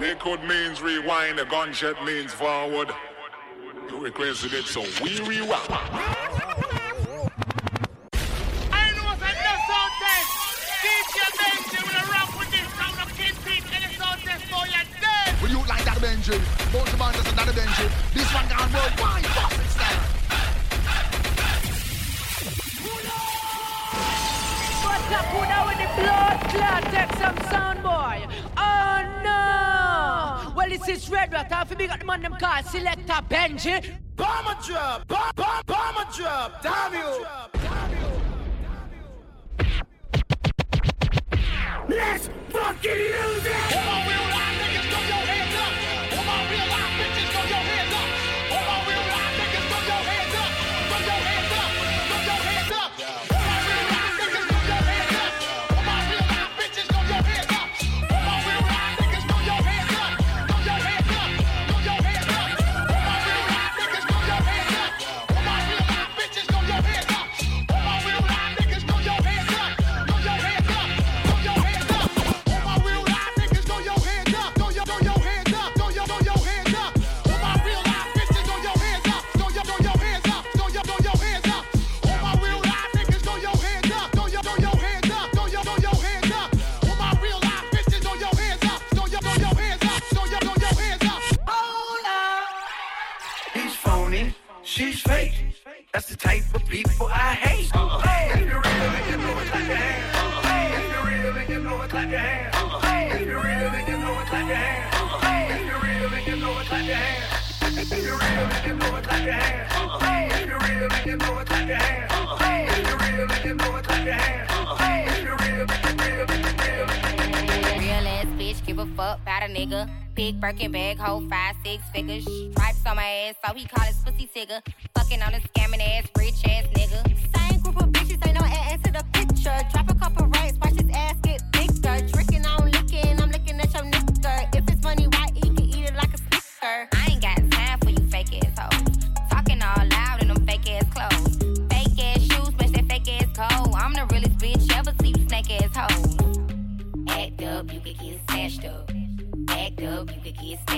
Liquid means rewind, the gunshot means forward. You requested it, so we rewind. I know what's enough sound test. DJ Benji will rock with this sound of Kingpin and the sound test for your dead. Will you like that Benji? Both the bandits and that Benji. This one gone worldwide. Boss it style. What's up, who now with the blood clot? Take some sound, boy. No! Well, this is Red Rat. Half big at the man them call Selector Benji. Bomber drop, bomb, bomb, bomber drop, damn you. Let's fucking use it! Real ass bitch, give a fuck about a nigga. Big Birkin bag, hold five, six figures. Stripes on my ass, so he call his pussy tigger. Fucking on a scamming ass, rich ass nigga.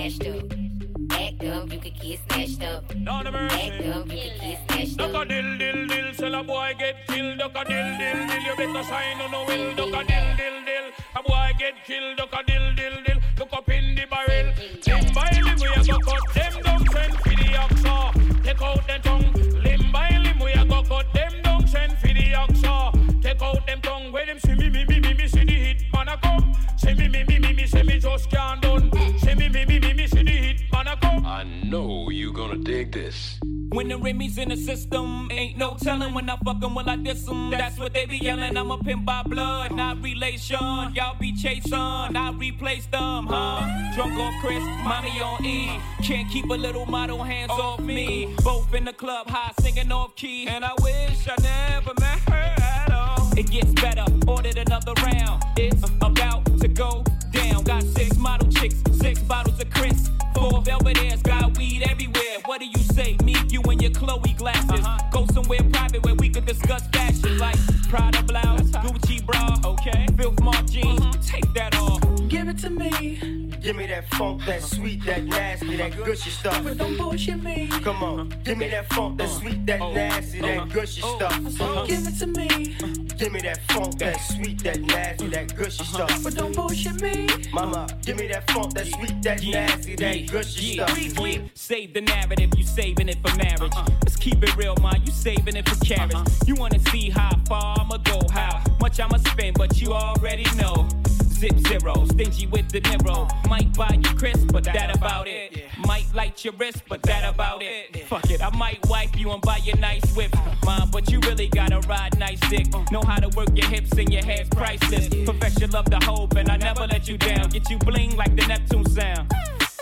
Snatched up. Act up, you could get snatched up. Lord of mercy. Act up, you could get snatched up. Duck a dill dill dill, sell a boy get killed. Duck a dill dill dill, you better sign on no will. Duck a dill dill dill, a boy get killed. Duck a dill dill When the Remy's in the system, ain't no telling when I fuck 'em, will I diss 'em? That's what they be yelling. I'm a pimp by blood, not relation. Y'all be chasing, I replace them, huh? Drunk off Chris, mommy on E. Can't keep a little model hands off me. Both in the club, high singing off key. And I wish I never met her at all. It gets better, ordered another round. It's about to go down. Got six model chicks, six bottles funk, that sweet, that nasty, that gushy stuff. but don't bullshit me. Come on, give me that funk, that sweet, that uh-huh. nasty, that uh-huh. gushy uh-huh. stuff. Give it to me, Give me that funk, that sweet, that nasty, that gushy stuff. but don't bullshit me. Mama, give me that funk, that sweet, that nasty, that gushy stuff. yeah. Save the narrative, you saving it for marriage. Let's keep it real, man. You saving it for carrots. You wanna see how far I'ma go, how much I'ma spend, but you already know. Zip zero, stingy with the Nero. Might buy you crisp, but that about it. Might light your wrist, but that about it. Fuck it, I might wipe you and buy you nice whip. Mom, but you really gotta ride nice dick. Know how to work your hips and your hair's priceless. Profession love the hope, and I never let you down. Get you bling like the Neptune sound.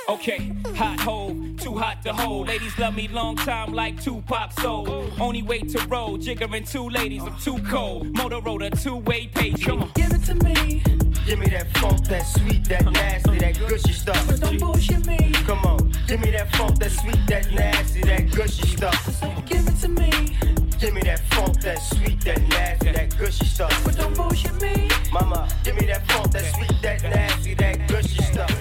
Okay, hot hole, too hot to hold. Ladies love me long time like Tupac soul. Only way to roll, jiggering two ladies, I'm too cold. Motorola, two way page. Come on. Give it to me, Give me that funk, that sweet, that nasty, that gushy stuff. but don't bullshit me. Come on, give me that funk, that sweet, that nasty, that gushy stuff. Give it to me, Give me that funk, that sweet, that nasty, that gushy stuff. but don't bullshit me. Mama, give me that funk, that sweet, that nasty, that gushy stuff.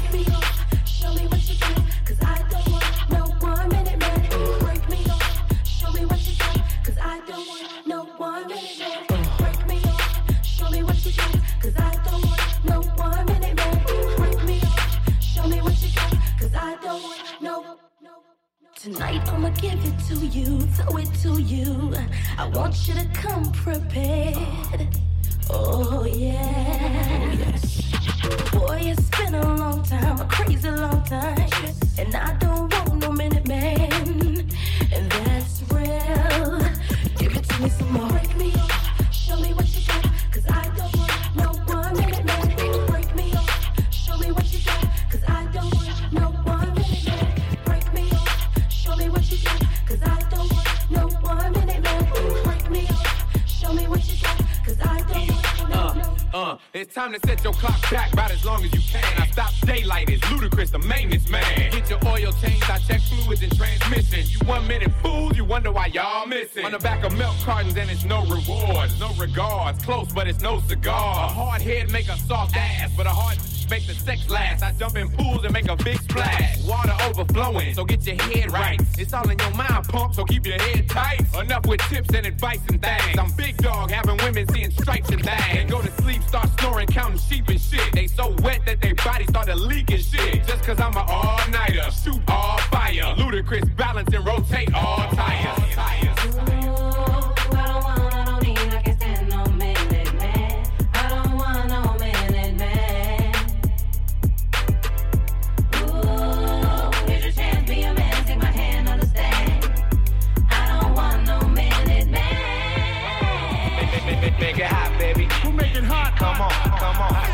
Give it to you, throw it to you. I want you to come prepared. Oh yeah. Boy, it's been a long time, a crazy long time. And I don't want no minute man. And that's real. Give it to me some more. Time to set your clock back about as long as you can. I stop daylight, it's ludicrous, the maintenance man. Get your oil changed, I check fluids and transmission. You one minute fools, you wonder why y'all missing. On the back of milk cartons, and it's no rewards, no regards. Close, but it's no cigar. A hard head make a soft ass, but a hard make the sex last. I jump in pools and make a big splash. Water overflowing, so get your head right. It's all in your mind, pump, so keep your head tight. Enough with tips and advice and things. I'm big dog, having women seeing stripes and things. And go to sleep, start snoring, counting sheep and shit. They so wet that their bodies started leaking shit. Just cause I'm an all-nighter, shoot all fire. Ludacris balance and rotate all tires. Make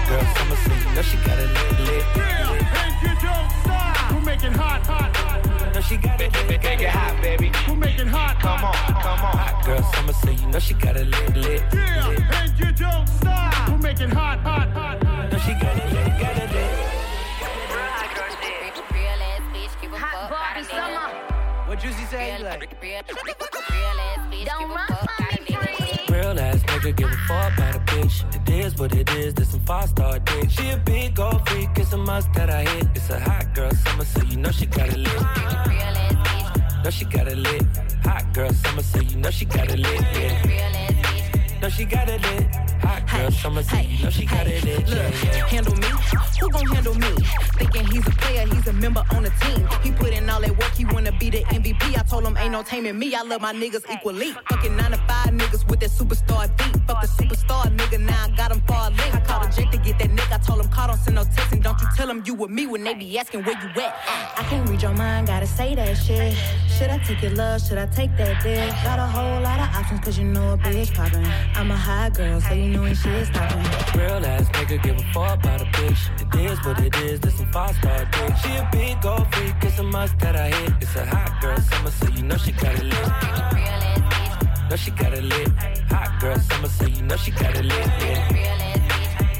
Girl, summer season, know she got it lit, lit. Yeah, and you don't stop. Who make it hot? Hot, hot. Know she got it lit, Make it hot, baby. Who make it hot? Come on, come on. Hot girl, summer season, know she got it lit, lit. Yeah, and you don't stop. Who make it hot? Hot, hot, hot. Know she got it lit, got it lit. Real ass bitch, give a fuck about a nigga. What Juicy say? He Real, like, real, real ass bitch, Nigga give a fuck about a bitch. It is what it is, this some five star dick. She a big old freak, it's a must that I hit. It's a hot girl summer, so you know she got it lit. Know she got it lit. Hot girl summer, so you know she got it lit. Yeah. Know she got it lit. Hot girl summer, you know she got it. Look, handle me. Who gon' handle me? Thinking he's a player, he's a member on the team. He put in all that work, he wanna be the MVP. I told him ain't no taming me. I love my niggas equally. Fucking nine to five niggas with that superstar beat. Fuck the superstar nigga, now I got him far link. I called a jet to get that nigga. I told him call, don't send no text, and don't you tell him you with me when they be asking where you at. I can't read your mind, gotta say that shit. Should I take your love? Should I take that dick? Got a whole lot of options, cause you know a bitch poppin'. I'm a high girl, so you know when shit's stoppin'. Real ass nigga give a fuck about a bitch. It is what it is, this some five star dick. She a big old freak, it's a must that I hit. It's a hot girl summer, so you know she got it lit. Know she got it lit. Hot girl summer, so you know she got it lit. Yeah.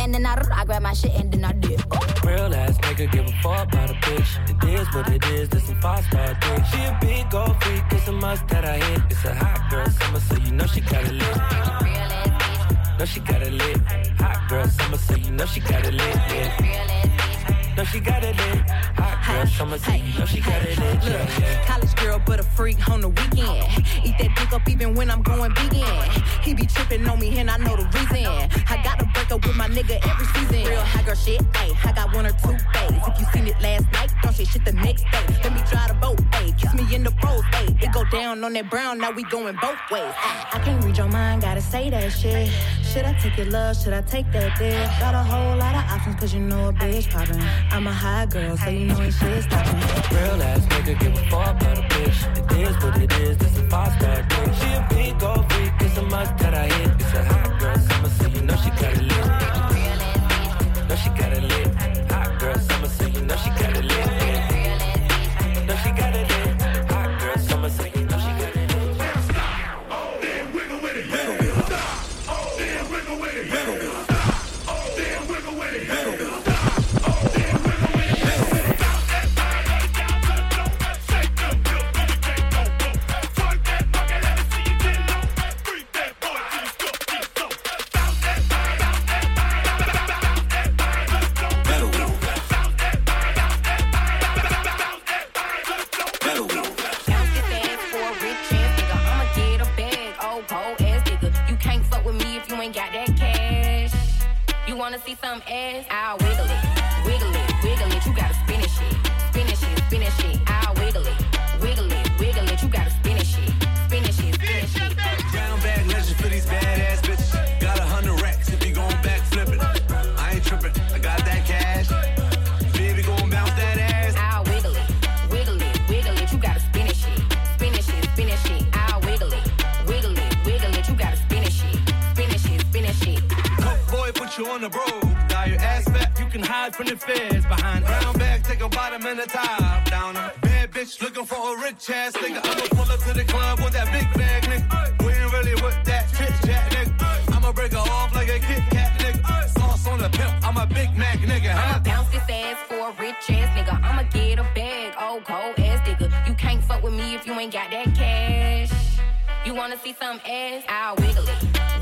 and then I, I grab my shit and then I dip. Real ass nigga give a fuck about a bitch. It is what it is, this some five star dick. She a big old freak, it's a must that I hit. It's a hot girl summer, so you know she got it lit. Bitch, Know she got it lit. Hot girl summer, so you know she got it lit. Yeah. Ass she got it lit. Hot girl summer, you know she got it lit. Look, Yeah, college girl, but a freak on the weekend. Eat that dick up even when I'm going vegan. He be tripping on me, and I know the reason. I gotta break up with my nigga every season. Real high girl shit, ayy. I got one or two days. If you seen it last night, don't say shit the next day. Let me drive the boat, ayy. Kiss me in the pros, ayy. It go down on that brown, now we going both ways. I can't read your mind, gotta say that shit. Should I take your love? Should I take that dick? Got a whole lot of options, cause you know a bitch poppin'. I'm a high girl, so you know when shit's stoppin'. Real ass nigga give a fuck about a bitch. It is what it is, this a five star dick. She a big old freak, it's a must that I hit. It's a hot girl summer, so you know she got it lit. Bitch, Know she got see some ass, I'll wiggle it. rich ass nigga. I'ma pull up to the club with that big bag, nigga. We ain't really with that chit chat, nigga. I'ma break her off like a Kit Kat, nigga. Sauce on the pimp, I'm a Big Mac, nigga. Huh? I'ma bounce this ass for a rich ass nigga. I'ma get a bag, old cold ass nigga. You can't fuck with me if you ain't got that cash. You wanna see some ass? I'll wiggle it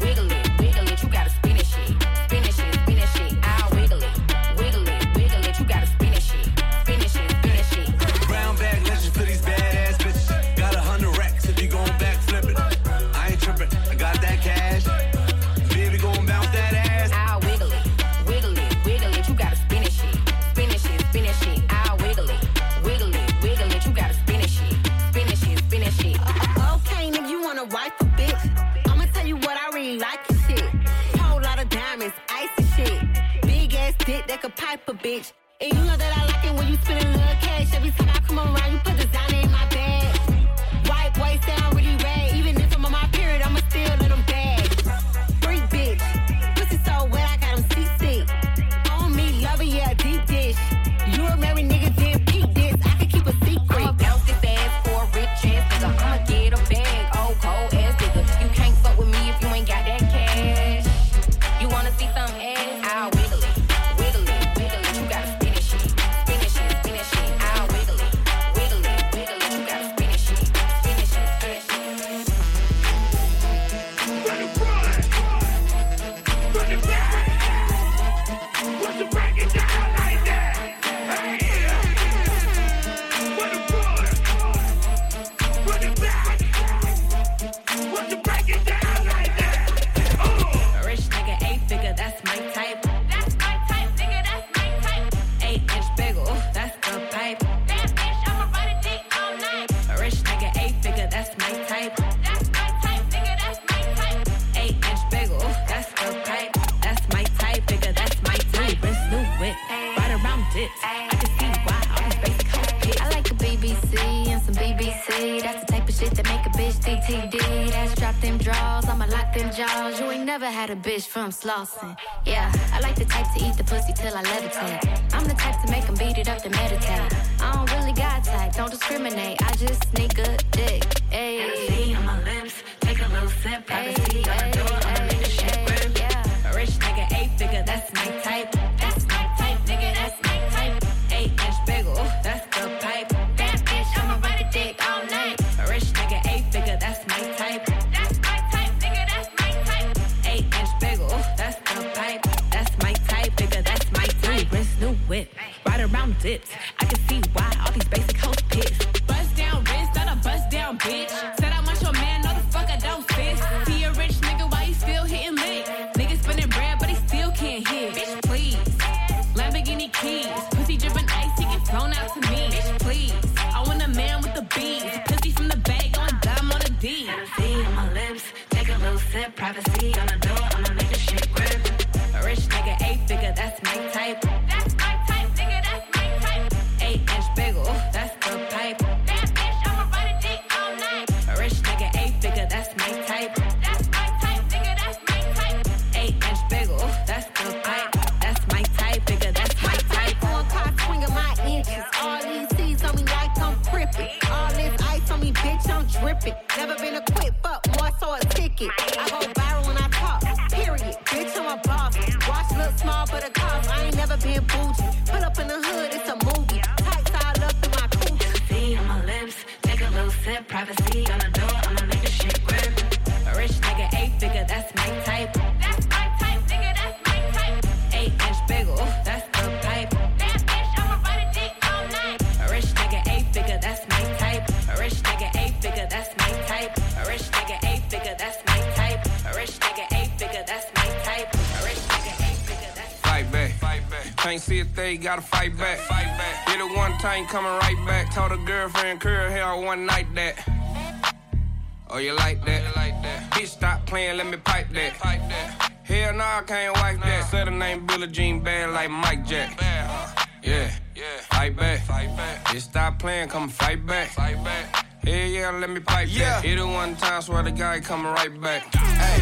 draws, I'ma lock them jaws. You ain't never had a bitch from Slauson. Yeah, I like the type to eat the pussy till I levitate. I'm the type to make them beat it up and meditate. I don't really got type, don't discriminate. I just sneak a dick. Ayy. on my lips, take a little sip. Privacy ay, on the door, I'm ay, ay, yeah. A rich nigga, eight figure, that's my type. it. Thing, gotta fight back. Fight back. Hit it one time, coming right back. Told a girlfriend, curl hair one night that. Oh, you like that? You like that? Bitch, stop playing, let me pipe that. Pipe that. Hell no, I can't wipe that. Said her name Billie Jean bad like Mike Jack. Yeah, yeah. Fight back. Fight back. Bitch, stop playing, come fight back. Fight back. Hell yeah, let me pipe Yeah. that. Hit it one time, swear the guy coming right back. Hey,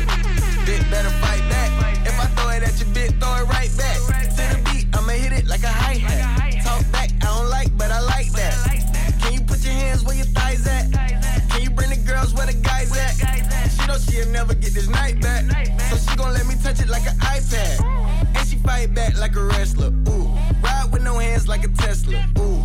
bitch better fight back. If I throw it at your bitch, throw it right back. Hit like a hi hat. Talk back, I don't like, but I like that. Can you put your hands where your thighs at? Can you bring the girls where the guys at? She know she'll never get this night back. So she gon' let me touch it like an iPad. And she fight back like a wrestler. Ooh, ride with no hands like a Tesla. Ooh,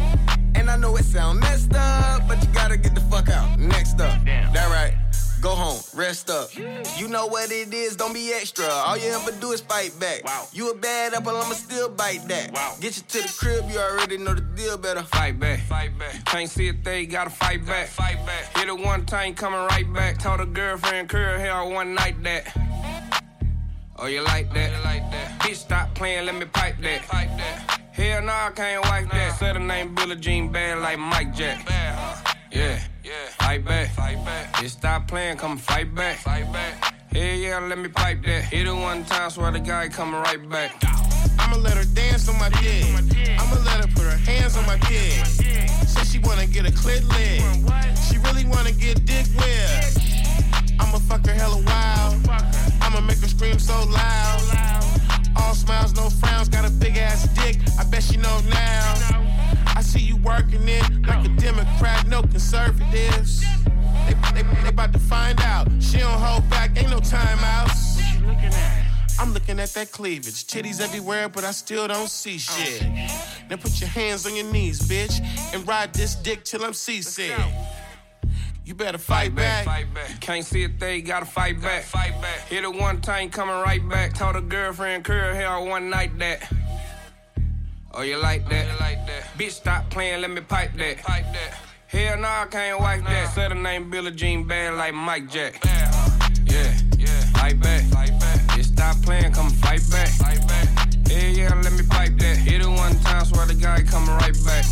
and I know it sound messed up, but you gotta get the fuck out. Next up, that right. Go home, rest up. You know what it is, don't be extra. All you ever do is fight back. You a bad apple, I'ma still bite that. Get you to the crib, you already know the deal better. Fight back. Fight back. Can't see a thing, gotta fight back. Fight back. Hit it one time, coming right back. Told a girlfriend, curl hair one night that. Oh, you like oh, that? You like that? Bitch, stop playing, let me pipe that. Pipe that. Hell no, I can't wipe that. Said her name Billie Jean bad like Mike Jack. Yeah, yeah. Fight back. Fight back. Bitch, stop playing, come fight back. Fight back. Hell yeah, let me pipe that. Hit it one time, swear the guy coming right back. I'ma let her dance on my dick. I'ma let her put her hands on my dick. Say she wanna get a clit leg. She really wanna get dick wet. I'ma fuck her hella wild. I'ma make her scream so loud. All smiles, no frowns, got a big ass dick. I bet she know now. I see you working it like a Democrat, no conservatives. They, they, they about to find out. She don't hold back, ain't no timeouts. What you looking at? I'm looking at that cleavage. Titties everywhere, but I still don't see shit. Now put your hands on your knees, bitch, and ride this dick till I'm seasick. You better fight, back. Fight back. Can't see a thing, gotta fight back. Fight back. Hit it one time, coming right back. Told a girlfriend, curl hair one night that. Oh, you like that? Oh, you like that? Bitch, stop playing, let me pipe that. Pipe that. Hell no, I can't wipe that. Said her name Billie Jean bad like Mike Jack. Uh, yeah, yeah. Fight back. Fight back. Bitch, stop playing, come fight back. Fight back. Hell yeah, let me pipe that. Hit it one time, swear the guy coming right back.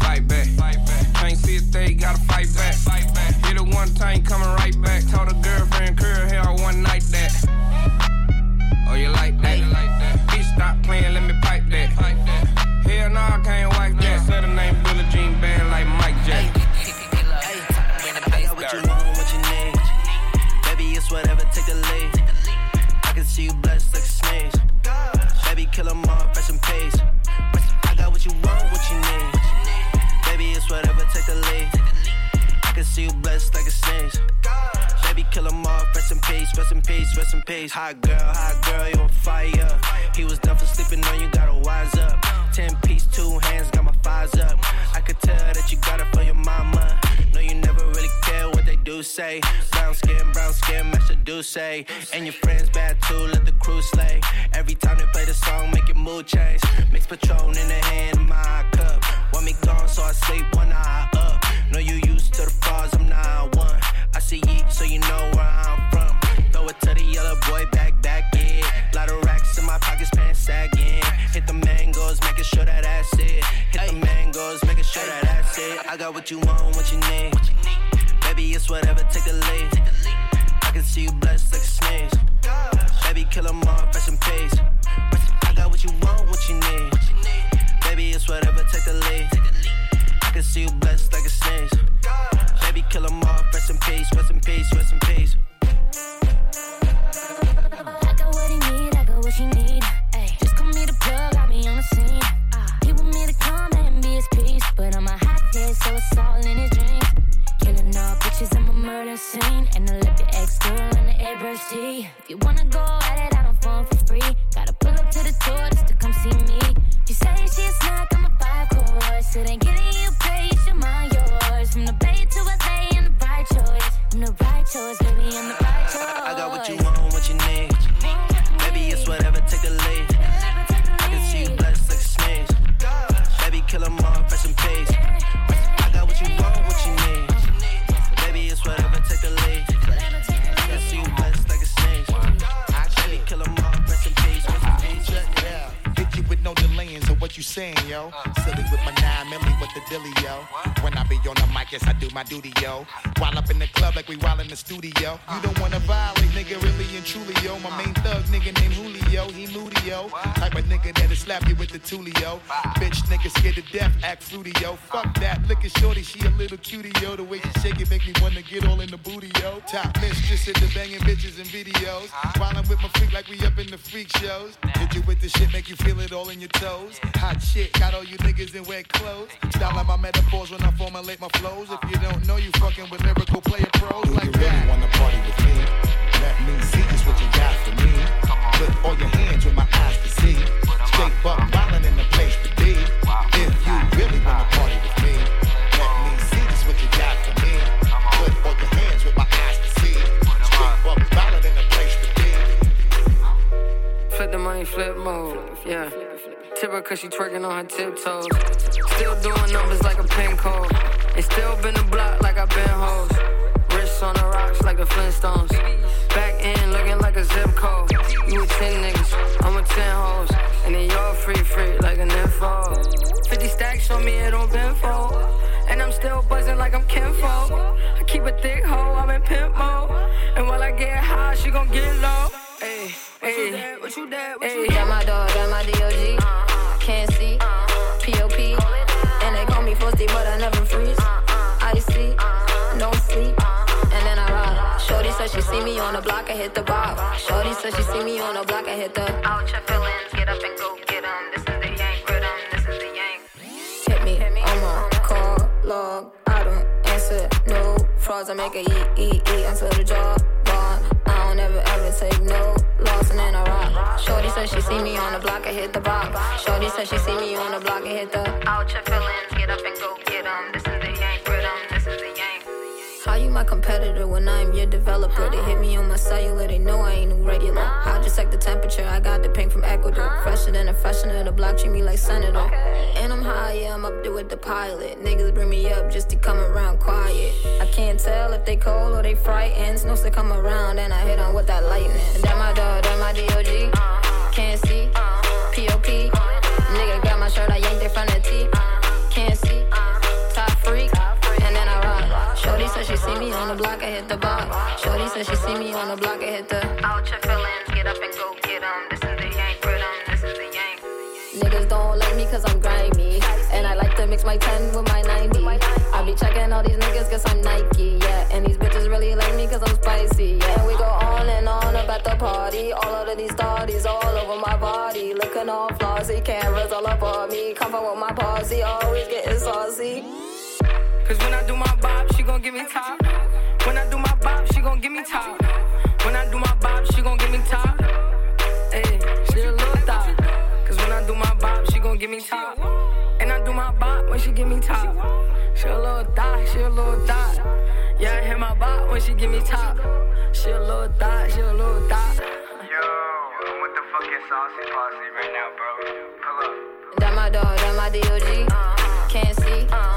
Fight back. Fight back. Can't see a thing, gotta fight back. Fight back. Hit it one time, coming right back. Told a girlfriend, curl hair one night that. Oh, you like that? You like that? Stop playing, let me pipe that. Hell no, I can't wipe that. Said her name Billie Jean band like Mike Jack. Whatever, take the lead. I can see you blessed like a sneeze. Baby, kill 'em all, fresh and pace. I got what you want, what you need. Baby, it's whatever, take the lead. I can see you blessed like a sneeze. Kill 'em all, rest in peace, rest in peace, rest in peace. Hot girl, hot girl, you're on fire. He was done for sleeping on you, gotta wise up. Ten piece, two hands, got my thighs up. I could tell that you got it from your mama. No, you never really care what they do say. Brown skin, brown skin, match the do say. And your friends bad too, let the crew slay. Every time they play the song, make your mood change. Mix Patron in the hand of my cup. Want me gone, so I sleep one eye what you want, what you need. Baby, it's whatever, take the lead. I can see you blessed like a sneeze. Baby, kill 'em all, fresh and pace. I got what you want, what you need. Baby, it's whatever, take the lead. I can see you blessed like a sneeze. Like I'm Kenfo. I keep a thick hoe, I'm in pimp mode. And while I get high, she gon' get low. Hey, hey, what you did, what you That my dog, that my DOG. Can't see, POP. And they call me Frosty, but I never freeze. Icy, no sleep. And then I ride. Shorty said she see me on the block, I hit the bob. Shorty said she see me on the block, I hit the. Out your feelings, a eat, until the job gone. I don't ever ever take no loss and then I rock. Shorty said she see me on the block, I hit the box. Shorty said she see me on the block, I hit the. Out your feelings, get up and go get 'em. This is the yank my competitor when I'm your developer? They hit me on my cellular, they know I ain't no regular. I just check the temperature, I got the pink from Ecuador. Fresher than a freshener, the block treat me like senator. And I'm high, yeah, I'm up there with the pilot. Niggas bring me up just to come around quiet. I can't tell if they cold or they frightened. Snows to come around and I hit on with that lightning. That my dog, that my DOG. Can't see, on the block, I hit the box. Shorty said she see me on the block, I hit the. Out your feelings, get up and go get 'em. This is the yank rhythm, this is the yank. Niggas don't like me cause I'm grimy. And I like to mix my 10 with my 90. I be checking all these niggas cause I'm Nike, yeah. And these bitches really like me cause I'm spicy, yeah. And we go on and on about the party. All of these thoughties all over my body. Looking all flossy, cameras all up on me. Comfort with my posse, always getting saucy. Cause when I do my bop, she gon' give me top. When I do my bop, she gon' give me top. When I do my bop, she gon' give me top. Hey, she a little thot. Cause when I do my bop, she gon' give me top. And I do my bop when she give me top. She a little thot, she a little thot. Yeah, I hit my bop when she give me top. She a little thot, she a little thot. Yo, I'm with the fucking saucy posse right now, bro. Pull up. That my dog, that my DOG. Can't see, POP.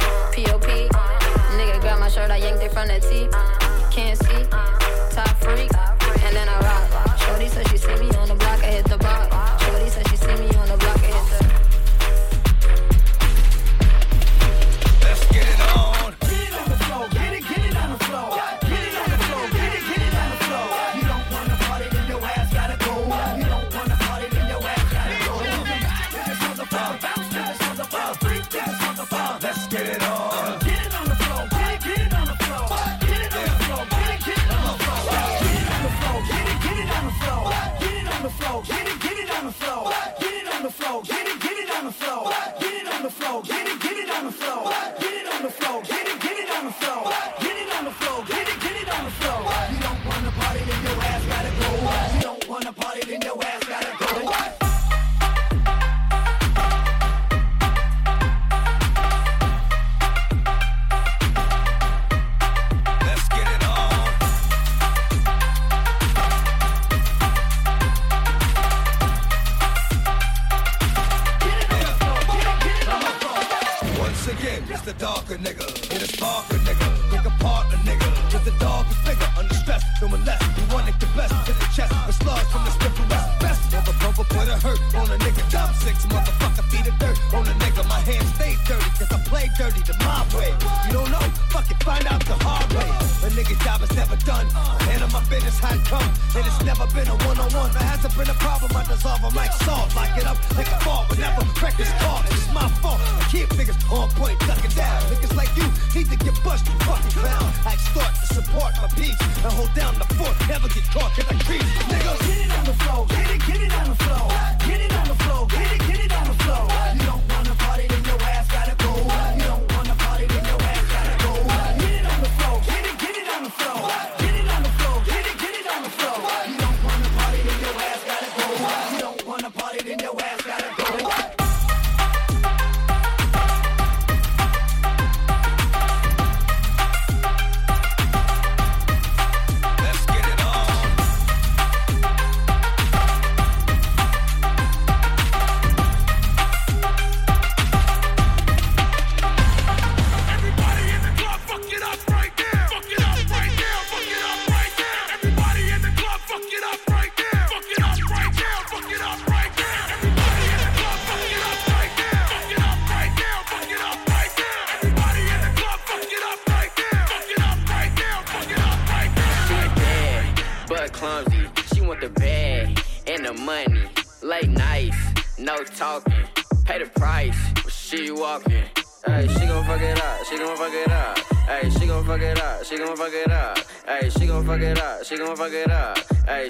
Shirt, I yanked it from the T. Can't see, top freak. And then I rock. Shorty said she see me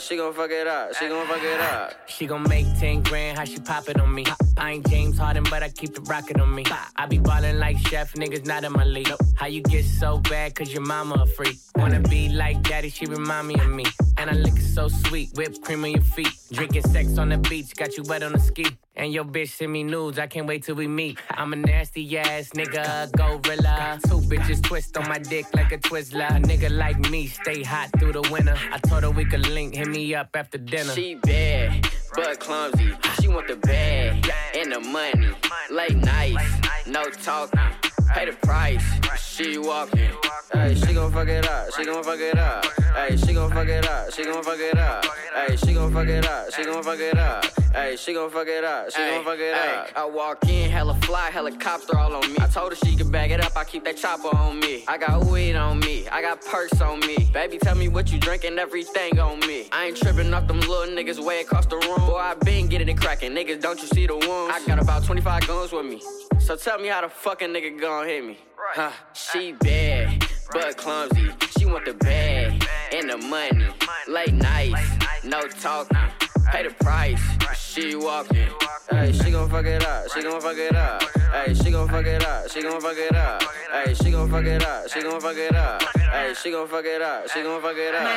she gon' fuck it up. She gon' fuck it up. She gon' make 10 grand, how she pop it on me. I ain't James Harden, but I keep the rocket on me. I be ballin' like Steph, niggas not in my league. How you get so bad, cause your mama a freak. Wanna be like daddy, she remind me of me. And I lick it so sweet, whipped cream on your feet. Drinking sex on the beach, got you wet on the ski. And your bitch send me nudes, I can't wait till we meet. I'm a nasty ass nigga, gorilla. Two bitches twist on my dick like a Twizzler. A nigga like me, stay hot through the winter. I told her we could link, hit me up after dinner. She bad, but clumsy. She want the bag and the money. Late nights, no talking. Pay the price, she walking. Hey, she gon' fuck it up. She gon' fuck it up. Hey, she gon' fuck it up. She gon' fuck it up. Hey, she gon' fuck it up. She gon' fuck it up. Hey, she gon' fuck it up. She gon' fuck it up. I walk in, hella fly, helicopter all on me. I told her she could bag it up. I keep that chopper on me. I got weed on me. I got perks on me. Baby, tell me what you drinking, everything on me. I ain't tripping off them little niggas way across the room. Boy, I been getting it cracking. Niggas, don't you see the wounds? I got about 25 guns with me. So tell me how the fucking nigga gon' hit me. Huh. She bad, but clumsy. She want the bag and the money. Late nights, no talking. Pay the price, she walking. Hey, she gon' fuck it up. She gon' fuck it up. Hey, she gon' fuck it up. She gon' fuck it up. Hey, she gon' fuck it up. She gon' fuck it up. Hey, she gon' fuck it up. She gon' fuck it up.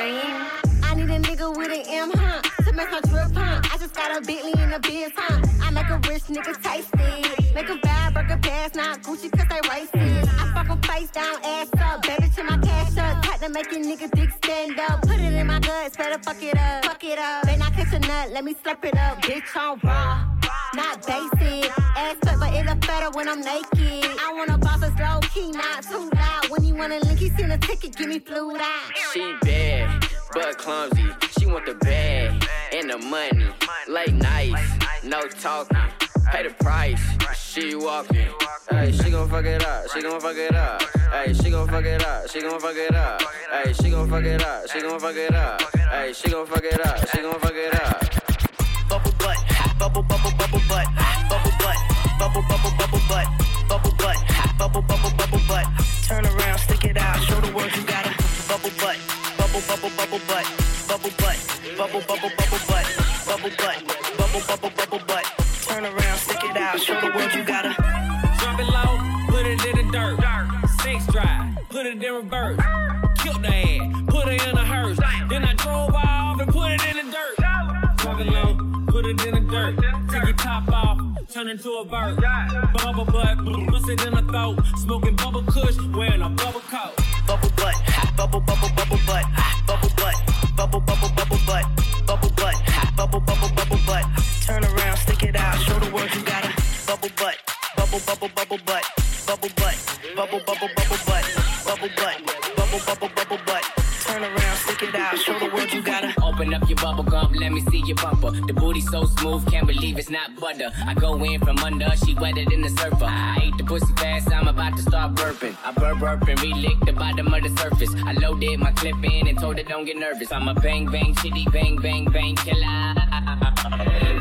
I need a nigga with an M, huh? To make her drip, huh? I just got a Bentley in the biz, huh? I make a rich nigga tasty. Make a bad burger pass, not Gucci cause they racist. Face down, ass up. Baby to my cash up. Tight to make a nigga dick stand up. Put it in my guts, better fuck it up. Fuck it up. Then I catch a nut, let me slurp it up. Bitch on raw. Not basic, ass fat, but it look better when I'm naked. I want a boss that's low key, not too loud. When you wanna link, he send a ticket, give me fluid out. She bad, but clumsy. She want the bag and the money. Late nights, no talking. Pay the price, she walking. Hey, she gon' fuck it up. She gon' fuck it up. Hey, she gon' fuck it up. She gon' fuck it up. Hey, she gon' fuck it up. She gon' fuck it up. Hey, she gon' fuck it up. She gon' fuck it up. Bubble butt, bubble bubble bubble butt, bubble butt, bubble bubble bubble butt, bubble butt, bubble bubble bubble butt. Turn around, stick it out, show the world you got a bubble butt, bubble bubble bubble butt, bubble butt, bubble bubble bubble butt, bubble butt, bubble bubble bubble butt. Turn around, stick it out, show the world you gotta Drop it low, put it in the dirt. Six drive, put it in reverse. Killed the ass, put it in a hearse. Then I drove off and put it in the dirt. Drop it low, put it in the dirt. Take your top off, turn into a bird. Bubble butt, bust it in the throat. Smoking bubble kush, wearing a bubble coat. bubble butt, bubble bubble bubble butt, bubble butt, bubble bubble bubble bubble bubble bubble bubble butt, bubble butt, bubble bubble bubble butt, bubble butt, your bumper. The booty so smooth, can't believe it's not butter. I go in from under, she wetter than the surfer. I ate the pussy fast, I'm about to start burping. I burp burp and relick the bottom of the surface. I loaded my clip in and told her don't get nervous. I'm a bang bang shitty bang bang bang killer.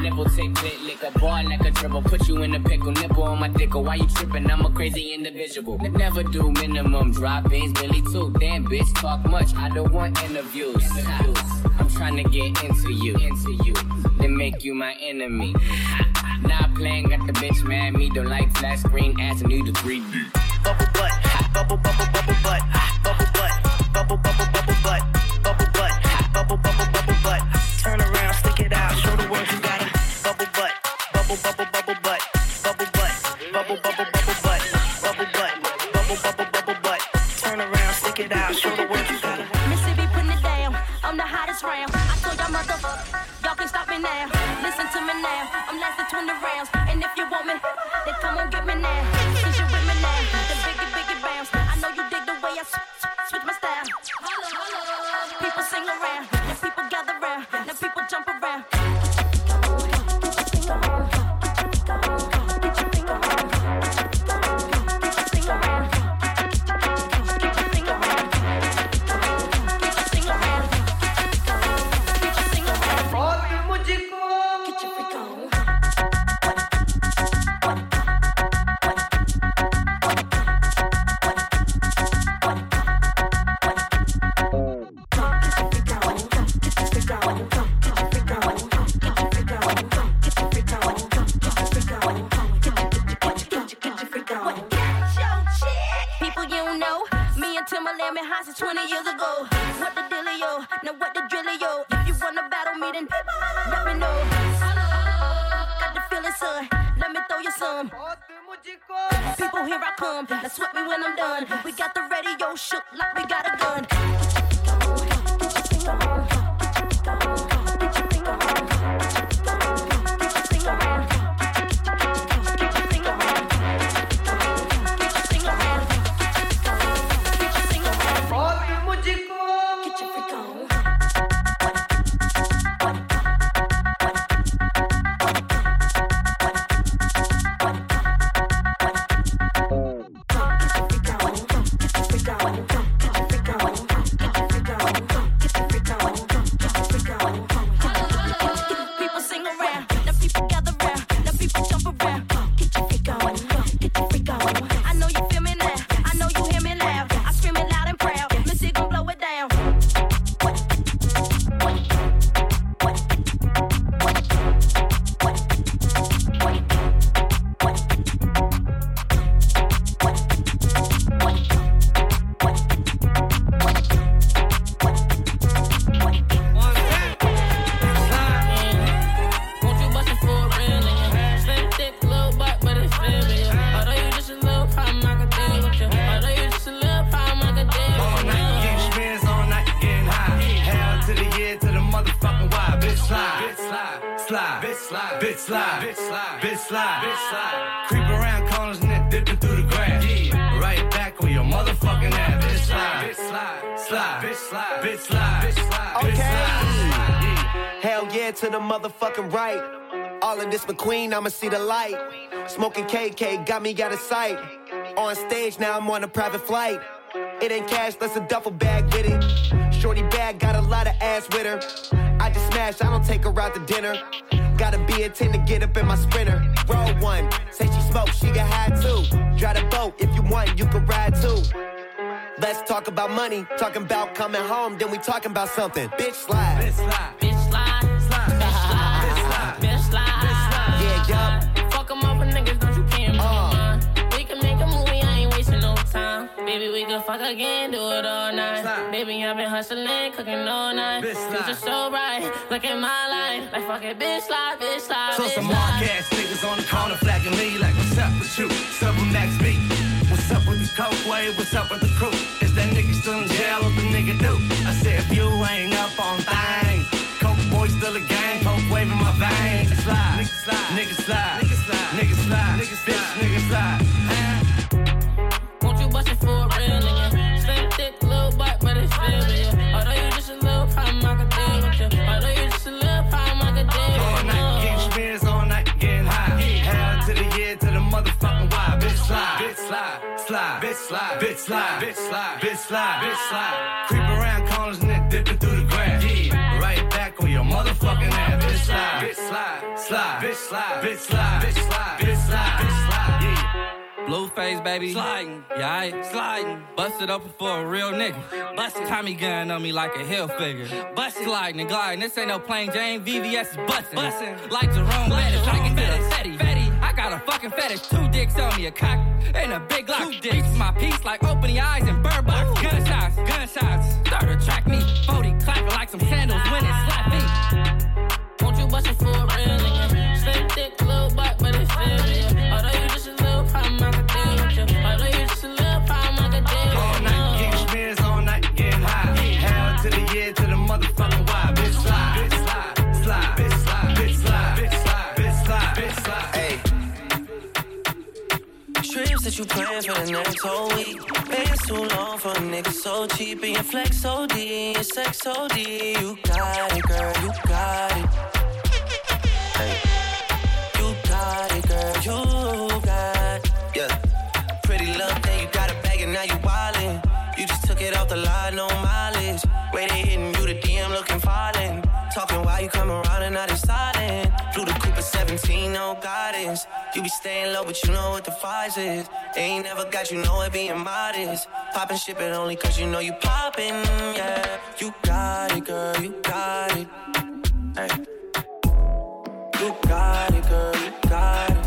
Nipple tick click lick a ball like a dribble. Put you in a pickle, nipple on my dick. Why you tripping? I'm a crazy individual. Never do minimum drop ins, Billy too. Damn bitch, talk much. I don't want interviews. I'm trying to get into you, into you, then make you my enemy. Not playing, got the bitch mad. Me don't like flat screen, asking you to 3D. Bubble butt, bubble bubble bubble butt, right. All of this McQueen, I'ma see the light. Smoking KK got me out of sight. On stage now, I'm on a private flight. It ain't cash, that's a duffel bag with it. Shorty bag got a lot of ass with her. I just smash, I don't take her out to dinner. Gotta be a 10 to get up in my sprinter. Roll one, say she smoke, she get high too. Drive the boat, if you want, you can ride too. Let's talk about money, talking about coming home, then we talking about something. Bitch slide. Bitch slide. Bitch slide, Baby, we can fuck again, do it all night. Baby, I've been hustling, cooking all night. Bitch slide. So right. look at my life. Like fuck it, bitch slide, bitch slide, So bitch some slide. mark ass niggas on the corner flagging me like, what's up with you? What's up with Max B? What's up with the coke wave? What's up with the crew? Is that nigga still in jail? What the nigga do? I said, if you ain't up on things, coke boy still a gang, coke wave in my veins. Slide, nigga slide, nigga slide, nigga slide, nigga slide, nigga bitch, nigga slide. All night getting spins, all night getting high. Hell to the year, to the motherfucking why. Bitch slide, bitch slide, slide, bitch slide, bitch slide, bitch slide, bitch slide, bitch slide. Creep around corners and then dipping through the grass. Yeah, right back on your motherfucking ass. Bitch slide, bitch slide, slide, bitch slide, bitch slide, bitch slide. Blueface, baby. Sliding. Yeah, I sliding. Busted up for a real nigga. Busted. Tommy gun on me like a hill figure. Busted. Sliding and gliding. This ain't no plain Jane. VVS is busting. Bustin'. Like Jerome like Bettis. I can get a fetty. fetty. I got a fucking fetish. Two dicks on me. A cock and a big lock. Two dicks. my piece like open eyes and bird box. Gunshots. Gunshots. Third track me. 40 clapping like some sandals when it slap me. Won't you bust it for real that you plan for the next whole week. It's too long for a nigga so cheap. And your flex so deep, your sex so deep. You got it, girl, you got it. Hey. You got it, girl, you no guidance. You be staying low, but you know what the price is. They ain't never got you know it being modest. Poppin' shit, but only cause you know you poppin', yeah. You got it, girl, you got it. Hey. You got it, girl, you got it.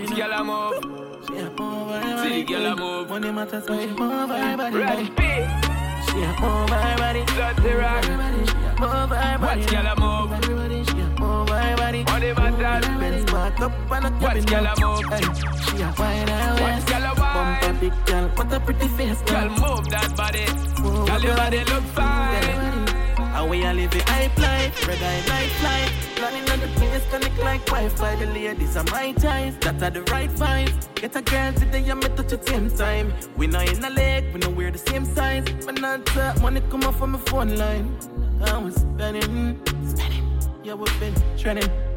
Move her body. Watch girl a move. She a move See girl a move. Money matters, so she move her body. Red She a move her body. Dirty rock. Move her body. Watch girl a move. She a move her body. Money matters. Benz back up and a Watch girl a move. She a wine her waist. girl a wine. Bumper big girl, what a pretty face, Girl girl. move that body. Girl your body look fine. And we a live a hype life, red eye night flight. Planning on the place connect like Wi-Fi. The ladies are my ties, that are the right vibes. Get a girl today me touch at same time. We not in a leg, we know we're the same size. But not uh, money come off from my phone line. I was spending, spending. Yeah, we've been trending.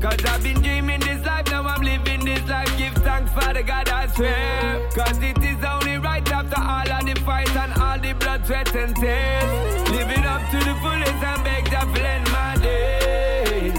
Cause I've been dreaming this life, now I'm living this life. Give thanks for the God I swear. Cause it is only right after all of the fight and all the blood, sweat, and tears. Living up to the fullest and beg to blend my days.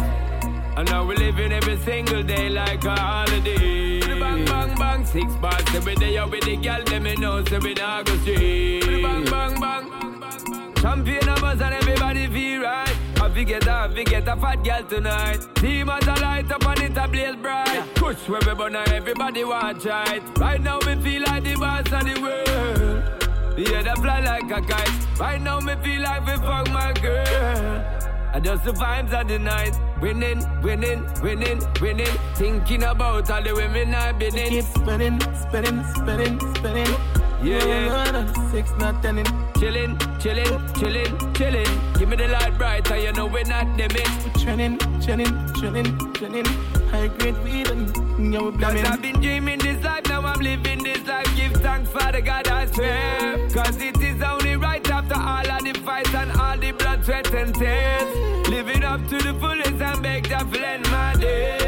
And now we're living every single day like a holiday. Bang, bang, bang, six bars every day out with the girl, them me know, so we not go straight. Bang, bang, bang. Champion of us and everybody feel right. I forget I forget a fat girl tonight. Team as a light up and it a blaze bright. Push where we burn and everybody watch right. Right now we feel like the boss of the world. Yeah, that fly like a kite. Right now me feel like we fuck my girl. I just the vibes of the night. Winning, winning, winning, winning. Thinking about all the women I've been in. Keep spinning, spinning, spinning, spinning. Yeah, yeah. Six, not ten. Chillin', chillin', chillin', chillin'. Give me the light bright, and you know we're not dimming. Trending, trending, trending, trending. High grade weed and we Cause. I've been dreaming this life, now I'm living this life. Give thanks for the God I swear. Cause it is only right after all of the fights and all the blood, sweat, and tears. Living up to the fullest and beg to blend my days.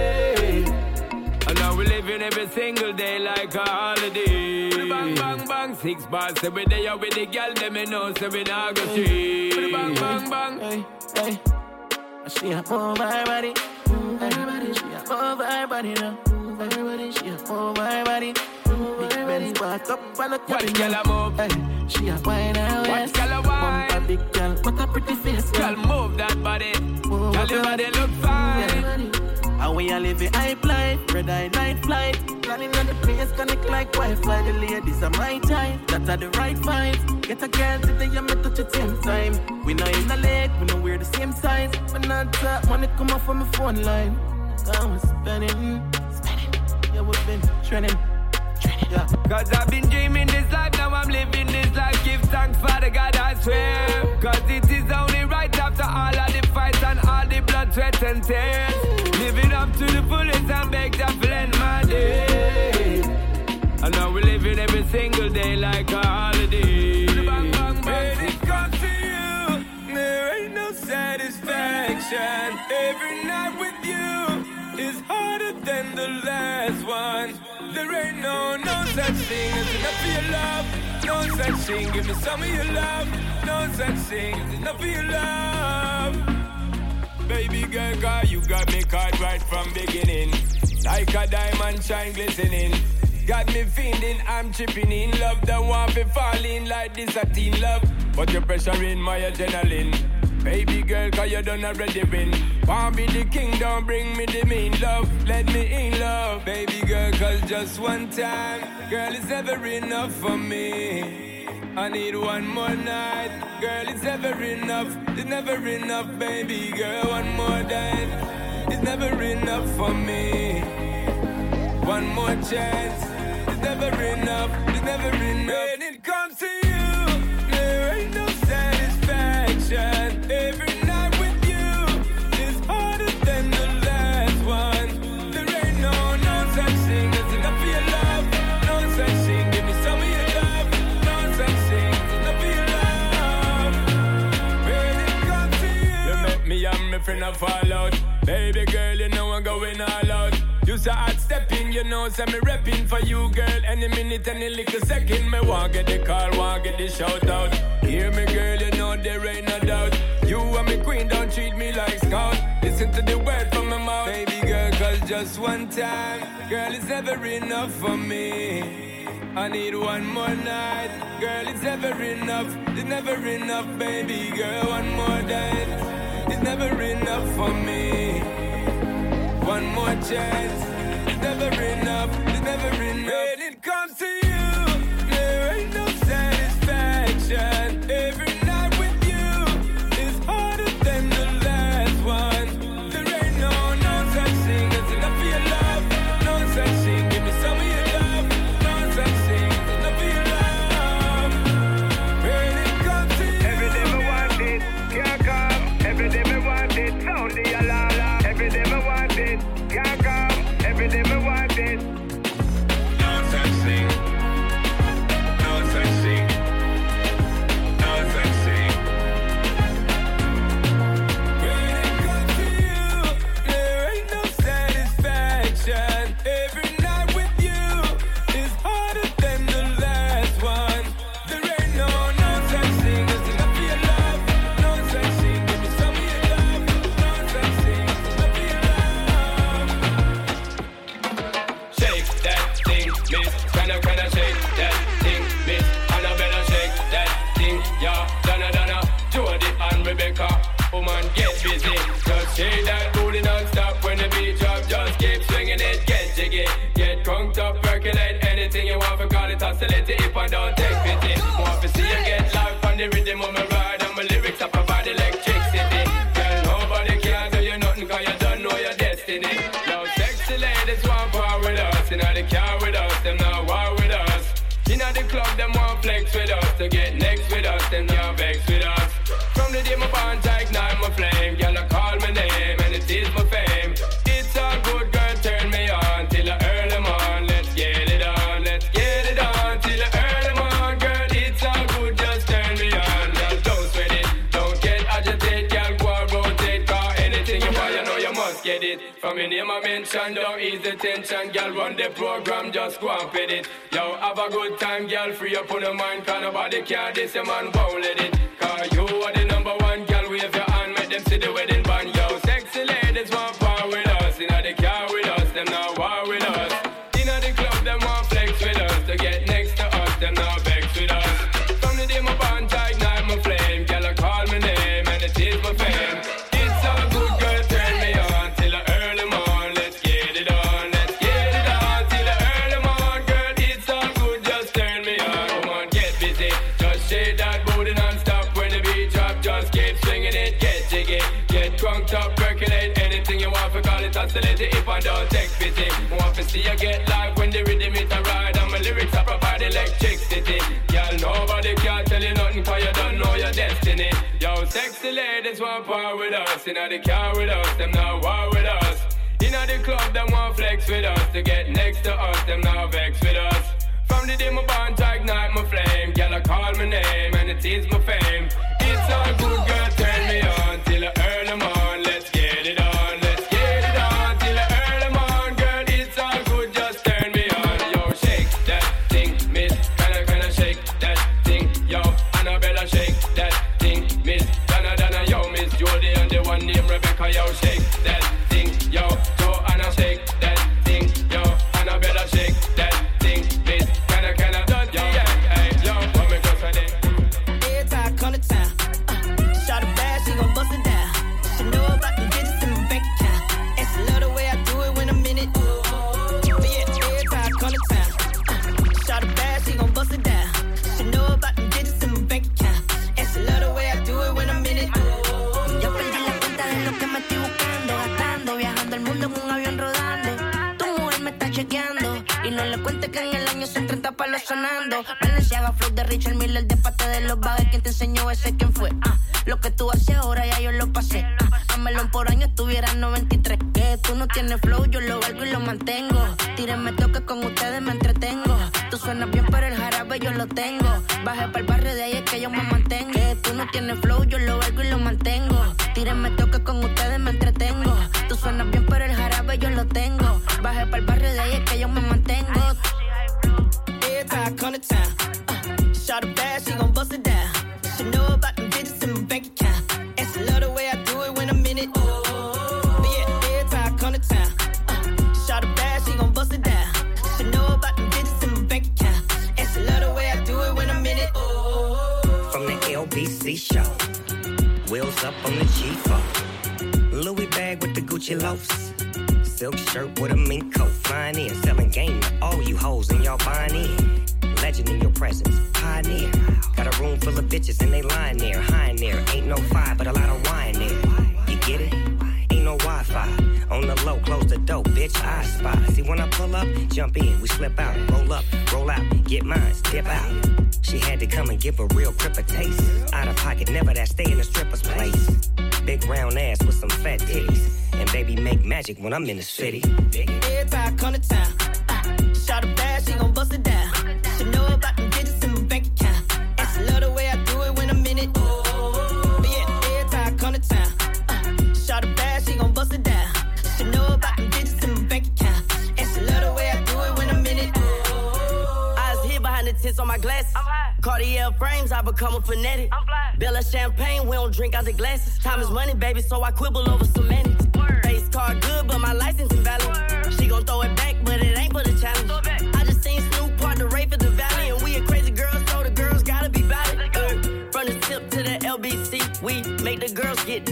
And living every single day like a holiday. Bang, bang, bang, six bars every day out with the girl, them me know, so we not go straight. Bang, bang, bang. Hey, hey. She a move her body. Move her body. She a move her body now. Move her body. She a move her body. Big Benz back up and a Watch girl a move. Hey, she a wine Watch waist. girl a wine. Bumper big girl, what a pretty face, Girl, girl. move that body. Move Girl, your body look fine. And we a live a hype life, red eye night flight. Planning on the place connect like Wi-Fi. The ladies are my time, that are the right vibes. Get a girl today and me touch at same time. We not in the leg, we know we're the same size. But not that money come off from my phone line. I was spending, spending. Yeah, we've been trending. Yeah. Cause I've been dreaming this life, now I'm living this life. Give thanks for the God I swear. Cause it is only right after all of the fights and all the blood, sweat, and tears. Living up to the fullest and beg to blend my days. And now we're living every single day like a holiday. Bang, bang, bang. When it comes to you, there ain't no satisfaction. Every night with you is harder than the last one. There ain't no, no such thing as enough of your love. No such thing, give me some of your love. No thing as enough love. Baby girl, cause you got me caught right from beginning. Like a diamond shine glistening. Got me feeling I'm chipping in love. Don't want to fall in like this a teen love. But your pressure in my adrenaline. Baby girl, cause you done already win. Want be the king, don't bring me the mean love. Let me in love. Baby girl, cause just one time. Girl, it's never enough for me. I need one more night, girl. It's never enough. It's never enough, baby girl. One more night, it's never enough for me. One more chance, it's never enough. It's never enough. When it comes to you. fall out. Baby girl, you know I'm going all out. You say hot stepping, you know, so me rapping for you, girl. Any minute, any little second, me want get the call, want get the shout out. Hear me, girl, you know there ain't no doubt. You and me queen, don't treat me like scout. Listen to the word from my mouth, baby girl, cause just one time, girl, it's never enough for me. I need one more night. Girl, it's never enough. It's never enough, baby girl. One more night is never enough for me. One more chance is never enough. It's never enough. When it comes to you.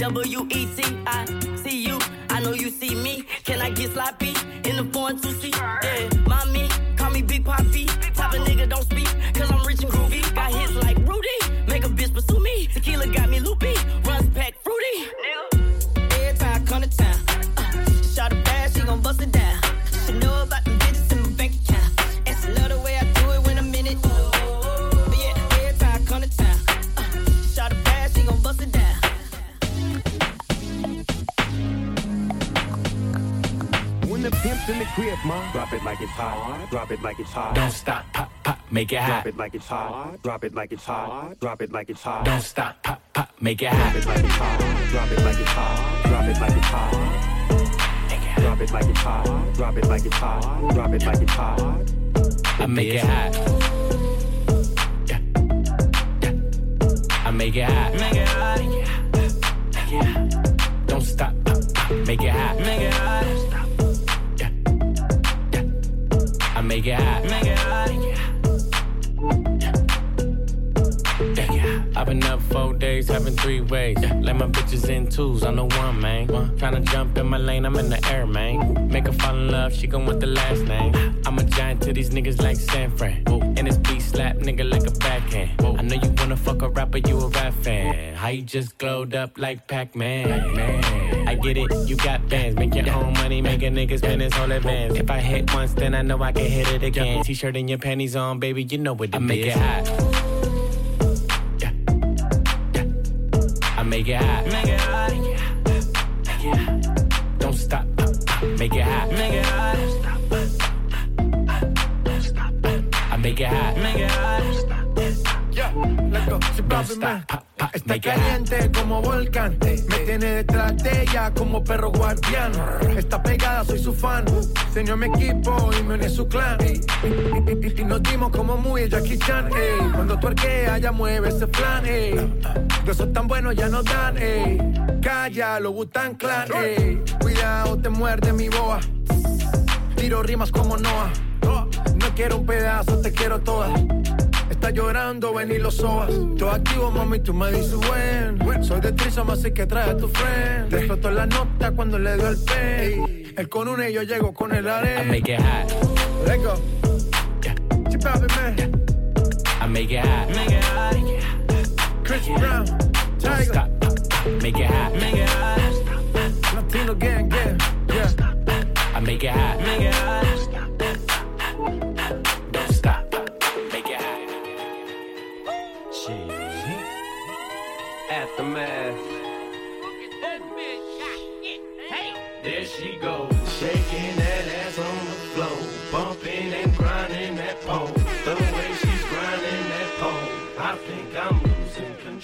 W E T. I see you, I know you see me. Can I get sloppy make it hot. Drop it like it's hot. Drop it like it's hot. Drop it like it's hot. Don't stop, pop, pop, make it hot. Drop it like it's hot. Drop it like it's hot. Drop it like it's hot. Drop it like it's hot. Drop it like it's hot. Drop it like it's hot. I make it hot. Yeah. Yeah. I make it hot. Make it hot. Make it hot. Don't stop, pop, pop, make it hot. Make it hot. Yeah. Yeah. I make it hot. Make it hot. Four days, having three ways. Yeah. Let my bitches in twos, I'm the one, man. One. Tryna jump in my lane, I'm in the air, man. Make her fall in love, she gon' want the last name. I'm a giant to these niggas like San Fran. And this beat slap nigga like a backhand. I know you wanna fuck a rapper, you a rap fan. How you just glowed up like Pac-Man? Man. I get it, you got bands. Make your own money, make a nigga spend his whole advance. If I hit once, then I know I can hit it again. T-shirt and your panties on, baby, you know what it I make it hot. Make it hot. Make it hot. Make it hot. Don't stop. Make it hot. Make it hot. I make it hot. Está caliente como volcán. Me tiene detrás de ella como perro guardián. Está pegada, soy su fan. Señor mi equipo y me uní a su clan. Y, nos dimos como muy Jackie Chan. ey. Cuando tu arquea, ya mueve ese flan. ey. De esos tan buenos ya nos dan. ey. Calla, lo Butan Clan. ey. Cuidado, te muerde mi boa. Tiro rimas como Noah. No quiero un pedazo, te quiero toda. Está llorando, ven y lo sobas. Todo activo, mami, tú me dices buen. Soy de Trisom, así que trae a tu friend. Te explotó la nota cuando le dio el pen. Él con una y yo llego con el I arena. make it hot. Let's go. Chip out, man. I make it hot. Make it hot. Chris Brown. Don't Tiger. stop. Make it hot. Make it hot. Latino gang, gang. Yeah. I make it hot. Make it hot.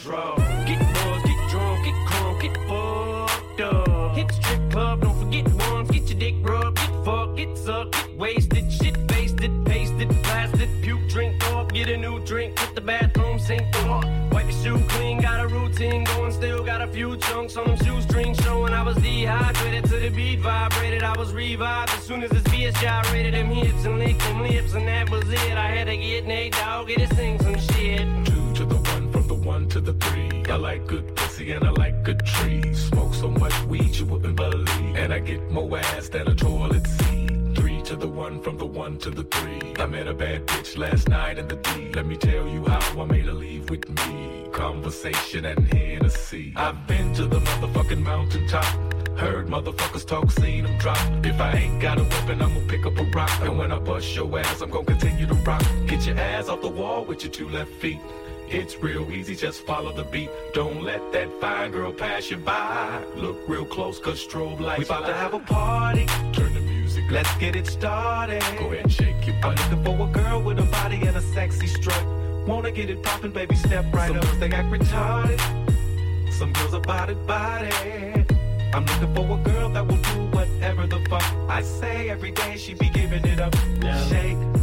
Get buzzed, get drunk, get crunk, get fucked up. Hit the strip club, don't forget ones. Get your dick rubbed, get fucked, get sucked, get wasted, shit pasted, pasted, blasted, puke, drink up, get a new drink, hit the bathroom, sink up. Wipe your shoe clean, got a routine going, still got a few chunks on them shoestrings showing. I was dehydrated to the beat, vibrated, I was revived as soon as this VS gyrated them hips and licked them lips, and that was it. I had to get Nate Dogg, get to sing some shit. Two to the one, to the three. I like good pussy and I like good trees. Smoke so much weed you wouldn't believe. And I get more ass than a toilet seat. Three to the one, from the one to the three. I met a bad bitch last night in the D. Let me tell you how I made her leave with me. Conversation and Hennessy. I've been to the motherfucking mountaintop. Heard motherfuckers talk, seen them drop. If I ain't got a weapon, I'ma pick up a rock. And when I bust your ass, I'm gonna continue to rock. Get your ass off the wall with your two left feet. It's real easy, just follow the beat. Don't let that fine girl pass you by. Look real close, cause strobe lights. We about to have a party. Turn the music, up. let's get it started. Go ahead and shake your butt. I'm looking for a girl with a body and a sexy strut. Wanna get it poppin', baby, step right Some up. Girls, they act retarded. Some girls are body body. I'm looking for a girl that will do whatever the fuck I say every day. She be giving it up. Shake that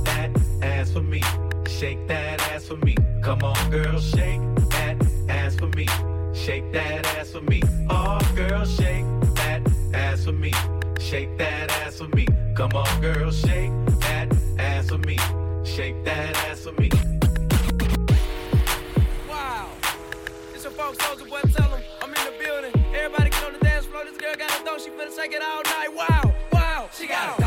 ass for me. Shake that ass for me. Come on, girl, shake that ass for me. Shake that ass for me. Oh, girl, shake that ass for me. Shake that ass for me. Come on, girl, shake that ass for me. Shake that ass for me. Wow. It's your folks, Soulja Boy, tell them I'm in the building. Everybody get on the dance floor. This girl got a dope. She finna shake it all night. Wow, wow. She got a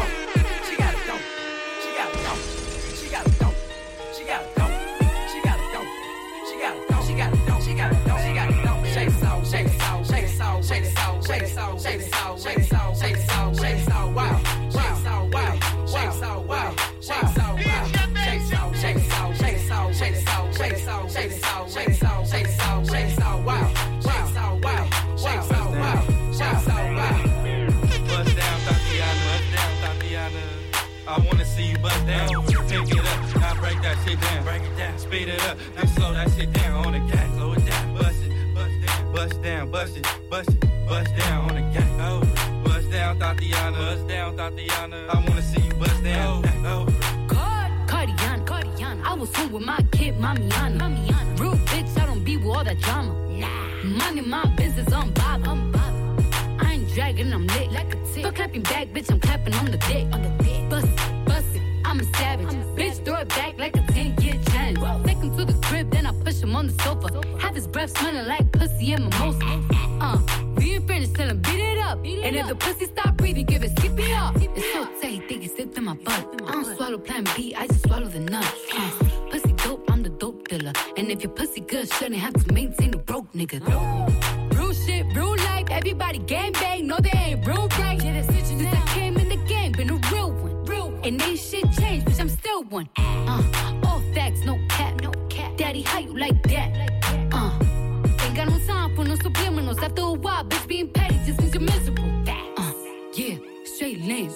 Shake it out. Shake it out. Shake it out. Shake it out. Shake it out. Shake it out. Shake it out. Shake it out. Wow. Wow. It out. Wow. Shake it out. Wow. Shake it out. Shake it out. Shake it out. Shake it out. Shake it out. Shake it out. Shake it out. Shake it out. Shake it out. Wow. Out. Wow. Shake it out. Wow. Shake it out. Wow. Bust down, Thotiana. Bust down, Thotiana. I wanna see you bust down. Pick it up. Now break that shit down. Break it down. Speed it up. Then slow that shit down on the gas. Bust down. Bust it. Bust it. Bust down on the gas. Oh. Bust down, Thotiana. Bust down, Thotiana. I wanna see you bust down. Oh. oh. Cardiana, Cardiana. I was home with my kid, Mamiana. Mamiana. Real bitch, I don't be with all that drama. Nah. Money, my business, I'm bob. I'm bob. I ain't dragging, I'm lit. Like a tick. Still clapping back, bitch, I'm clapping on the dick. On the dick. Bust it, bust it, I'm a savage. bitch, throw it back like a 10 year challenge. Take him to the crib, then I push him on the sofa. Have his breath smelling like pussy and mimosa. Uh, we ain't finished, tell him beat it up. and if the pussy stop breathing, give it skip it up. It's so tight, think it slipped in my butt. I don't swallow plan B, I just swallow the nuts. Uh, pussy dope, I'm the dope dealer. And if your pussy good, shouldn't have to maintain the broke nigga. Real shit, real life, everybody gang bang, no they ain't real right. Since I came in the game, been a real one. Real one. And ain't shit changed, bitch, I'm still one. Uh, all facts, no cap, no cap. Daddy, how you like that? For no subliminals. After a while, bitch, being petty just means you're miserable. Uh, yeah, straight lane.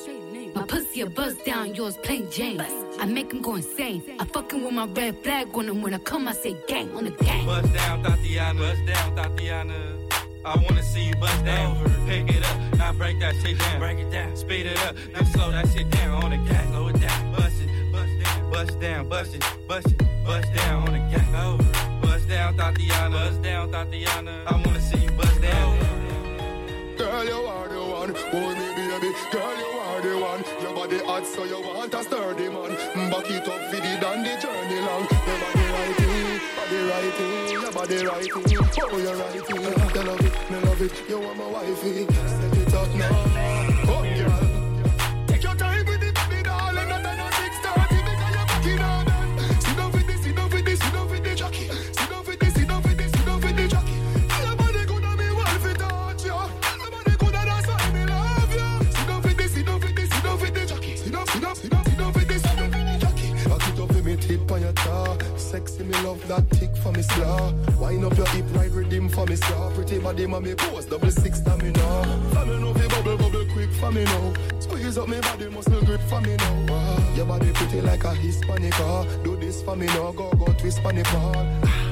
My pussy a buzz down, yours plain Jane. I make him go insane. I fucking with my red flag on him when I come, I say gang on the gang. Bust down, Thotiana. Bust down, Thotiana. I wanna see you bust down. Pick it up, now break that shit down. Break it down, speed it up, then slow that shit down on the gas. Slow it down, bust it, bust down, bust down, bust it, bust it, bust down on the gas. Bust down, Thotiana. Bust down, Thotiana. I wanna see you bust down. Girl, you are the one. Boy, me baby. Girl, you are the one. Your body hot, so you want a sturdy man. Mm, back it up for the down the journey long. Your body right in, body right in, your body right in. Oh, you're right in. You love it, me love it. You want my wifey. Set it up now. Sexy me love that tick for me slaw. Wind up your hip, right rhythm for me slaw. Pretty body, mommy pose, double six stamina. Family know fi bubble, bubble quick for me now. Squeeze up me body, muscle grip for me now. Ah, your body pretty like a Hispanic. Ah, do this for me now, go go twist for the ball.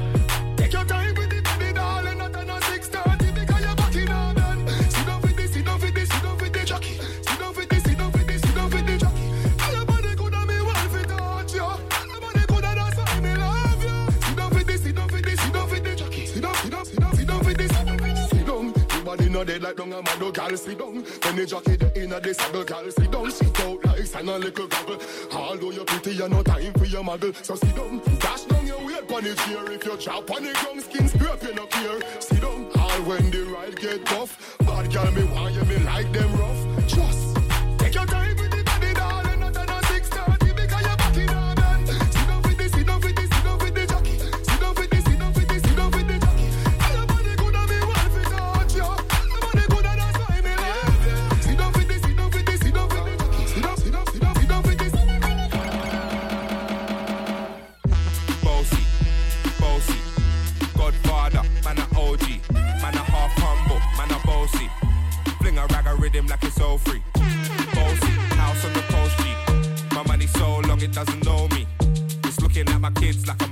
Like dung a no gal sit down. When the jockey the inna the saddle, gal sit down. Sit out like sand a little gravel. Although you're pretty, you no time for your muggle. So sit down, dash down your weight pon the chair. If you chop on the ground, skin scrape you no care. Sit down, all when the ride get tough. Bad gal me want you, me like them rough. Rhythm like it's all free. Bossy, house on the coast G. My money so long it doesn't know me. It's looking at my kids like I'm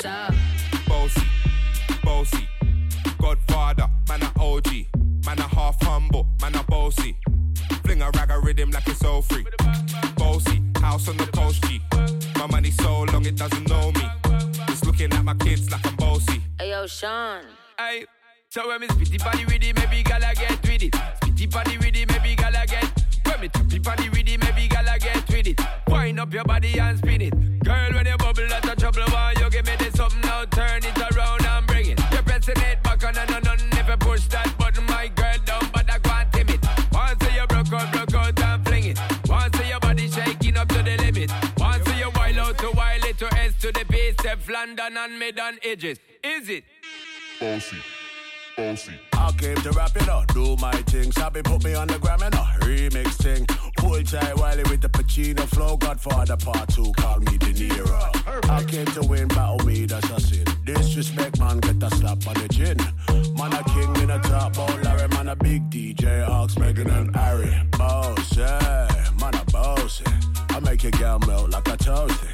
a hammer, did you shop? Bossy, bossy, Godfather, man a OG, man a half humble, man a bossy. Fling a rag a rhythm like it's all free. Bossy, house on the coast G. My money so long it doesn't know me. It's looking at my kids like I'm bossy. Hey yo, Sean. Hey, so when me spitty body with it, maybe gala get with it. Spitty body with it, maybe gala get. When me tappy body with it, maybe gala get with it. Wind up your body and spin it. To the base, Stefflon Don and mid on edges. Is it? Bossy, bossy. I came to rap it up, do my thing. Sabi put me on the gram and a remix thing. Pull tight Wiley with the Pacino flow. Godfather part two, call me De Niro. I came to win, battle me, that's a sin. Disrespect, man, get a slap on the chin. Man, a king in a top, oh Larry, man, a big DJ, Ox, Meghan and Harry. Boss, yeah, man, a boss. I make your girl melt like a toasty.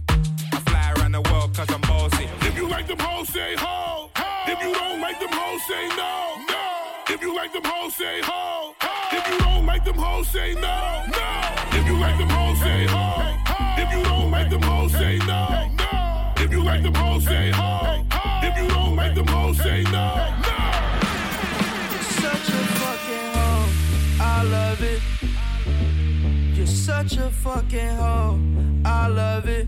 I fly around the world cause I'm bossy. If you like them hoes, say ho. If you don't like them hoes, say no. No. If you like them hoes, say ho. If you don't like them hoes, say no. No. If you like them hoes, say ho. If you don't like them hoes, say no. No. If you like them hoes, say ho. If you don't like them hoes, say no. No. Such a fucking hoe. I love it. You're such a fucking hoe. I love it.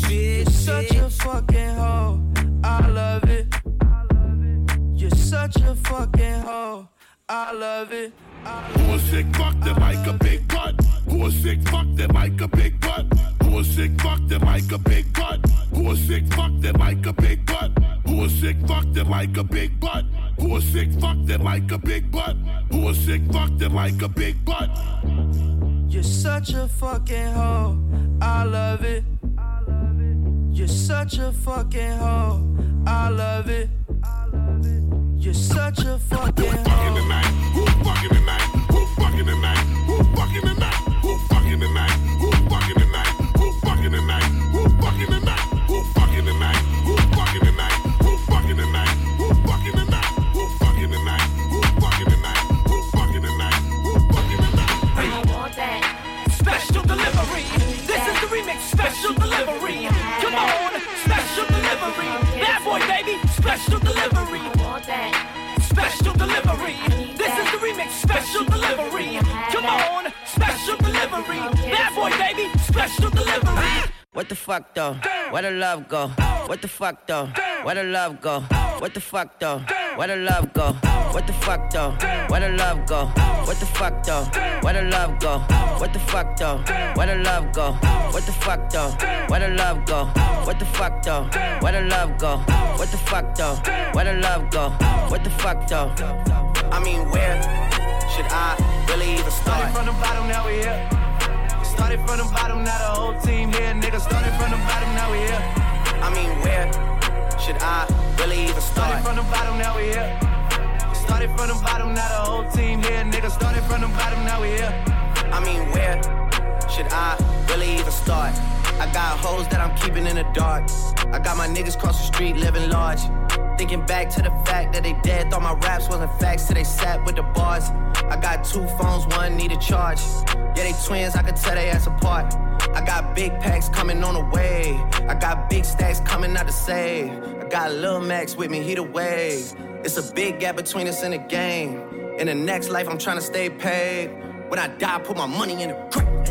bitch. You're such a fucking hoe. I love it. You're such a fucking hoe. I love it. Who a sick fuck them like a big butt? Who a sick fuck them like a big butt? Who a sick fuck them like a big butt? Who a sick fuck them like a big butt? Who a sick fuck them like a big butt? Who a sick fuck them like a big butt? A sick fuck them like a big butt? You're such a fucking hoe. I love it. You're such a fucking hoe. I love it. You're such a fucking hoe. Who fucking tonight? Who fucking tonight? Who fucking tonight? Who fucking tonight? Who fucking tonight? Who fucking tonight? Who fucking tonight? Who fucking tonight? Who fucking tonight? Who fucking tonight? Who fucking tonight? Who fucking tonight? Who fucking tonight? Who fucking tonight? Who fucking tonight? I want that special delivery. This is the remix special delivery. Boy, baby, special delivery. Special delivery. This is the remix special delivery. Come on, special delivery. Bad boy, baby, special delivery. What the fuck though? Where the love go? Oh. What the fuck though? Where the love go? What the fuck though? Where the love go? What the fuck though? Where the love go? What the fuck though? Where the love go? What the fuck though? Where the love go? What the fuck though? Where the love go? What the fuck though? Where the love go? What the fuck though? Where the love go? What the fuck though? I mean, where should I really even start? Started from the bottom, now we here. Started from the bottom, now the whole team here. Nigga, started from the bottom, now we here. I mean, where should I really even start? Started from the bottom, now we here. Started from the bottom, now the whole team here. Nigga, started from the bottom, now we here. I mean, where should I really even start? I got hoes that I'm keeping in the dark. I got my niggas cross the street living large. Thinking back to the fact that they dead, thought my raps wasn't facts, so they sat with the bars. I got two phones, one need a charge. Yeah, they twins, I can tell they ass apart. I got big packs coming on the way. I got big stacks coming out to save. I got Lil Max with me, he the wave. It's a big gap between us in the game. In the next life, I'm trying to stay paid. When I die, put my money in the grave.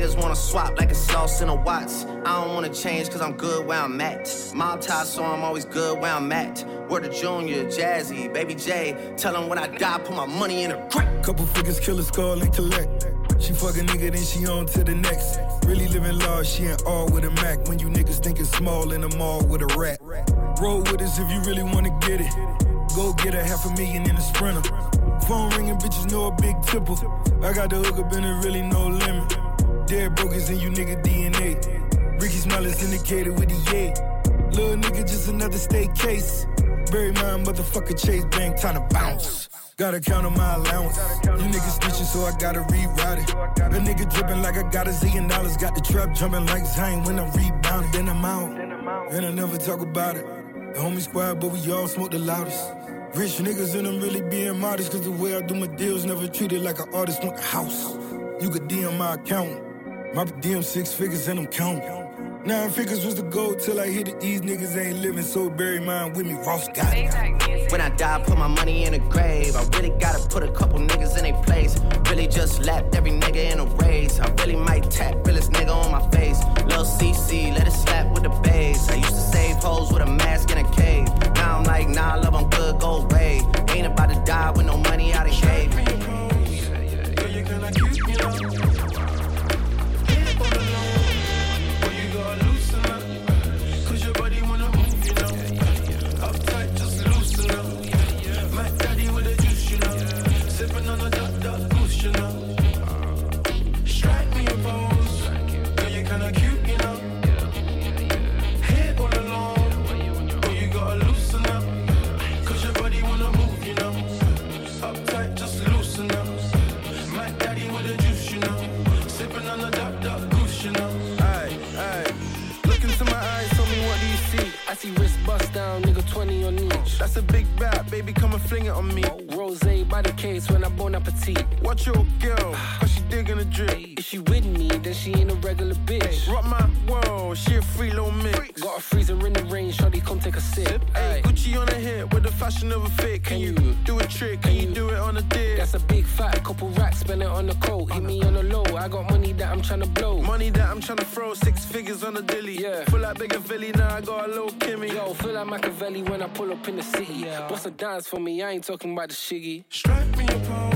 Niggas wanna swap like a sauce in a Watts. I don't wanna change cause I'm good where I'm at. Mob tie, so I'm always good where I'm at. Word of Junior, Jazzy, Baby J. Tell 'em when I die, put my money in a crack. Couple figures, kill a skull and collect. She fuck a nigga, then she on to the next. Really living large, she ain't all with a Mac. When you niggas thinking small in the mall with a rat. Roll with us if you really wanna get it. Go get a half a million in a sprinter. Phone ringing, bitches know a big tipple. I got the hook up and there really no limit. Dead brokers in you nigga DNA. Ricky Smile is indicated with the yay. Little nigga, just another state case. Bury my motherfucker Chase Bank, time to bounce. Gotta count on my allowance. You niggas snitching, so I gotta rewrite it. A nigga dripping like I got a zillion dollars. Got the trap jumping like Zion when I'm rebounding. Then I'm out, and I never talk about it. The homie squad, but we all smoke the loudest. Rich niggas and I'm really being modest, cause the way I do my deals never treated like an artist want the house. You could DM my account. My DM six figures and I'm counting. Nine figures was the goal till I hit it. These niggas ain't living, so bury mine with me. Ross got it. When I die, put my money in a grave. I really gotta put a couple niggas in their place. Really just lapped every nigga in a race. I really might tap realest nigga on my face. Lil CC, let it slap with the bass. I used to save hoes with a mask in a cave. Now I'm like, nah, love, I'm good, go away. Ain't about to die with no money I done gave. 20 on each. That's a big bat, baby, come and fling it on me. Rose by the case when I bon appetit. Watch your girl, cause she digging the drip. If she with me, then she ain't a regular bitch. Rock my world, she a free little mix. Got a freezer in the rain, shawty, come take a sip. Hey, Gucci on the hip with the fashion of a fit. Can, you, do a trick? Can, you, do it on a dip? That's a big fat couple racks, spend it on the coat. Hit me on the low, I got money that I'm tryna blow. Money that I'm tryna throw, six figures on the dilly. Yeah. Full like bigger Philly, now I got a little Kimmy. Yo, feel like Machiavelli when I pull up in the city. Yeah. Bust a dance for me, I ain't talking about the shiggy. Strike me a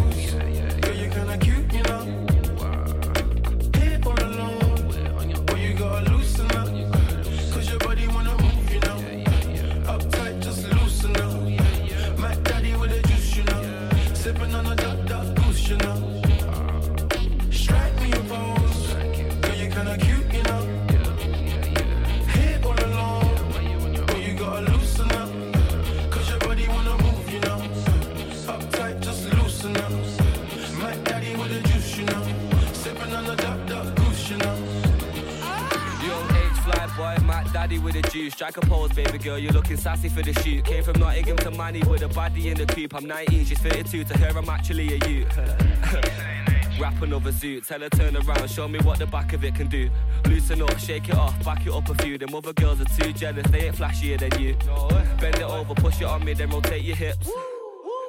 Daddy with a juice. Strike a pose, baby girl, you're looking sassy for the shoot. Came from Nottingham to Manny with a body in the coop. I'm 19, she's 32. To her, I'm actually a youth. Rap another zoot, tell her turn around, show me what the back of it can do. Loosen up, shake it off, back it up a few. Them other girls are too jealous, they ain't flashier than you. Bend it over, push it on me, then rotate your hips.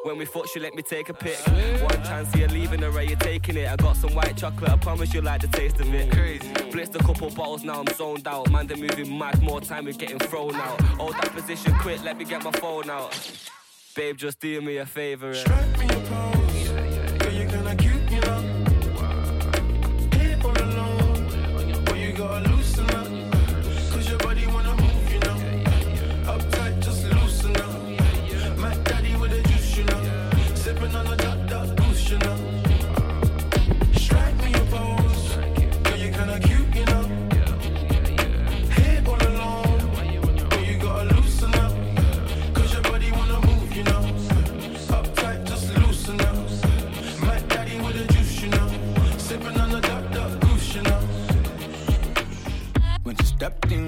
When we fuck, she let me take a pic. One chance, you're leaving her, you're taking it. I got some white chocolate, I promise you like the taste of it. Crazy. Blitzed a couple bottles, now I'm zoned out. Man, they're moving mad, more time we're getting thrown out. Hold that position quick, let me get my phone out. Babe, just do me a favor. Eh? and- Strike me a pose. Girl, you kinda cute, you know. Hit all alone. Boy, you gotta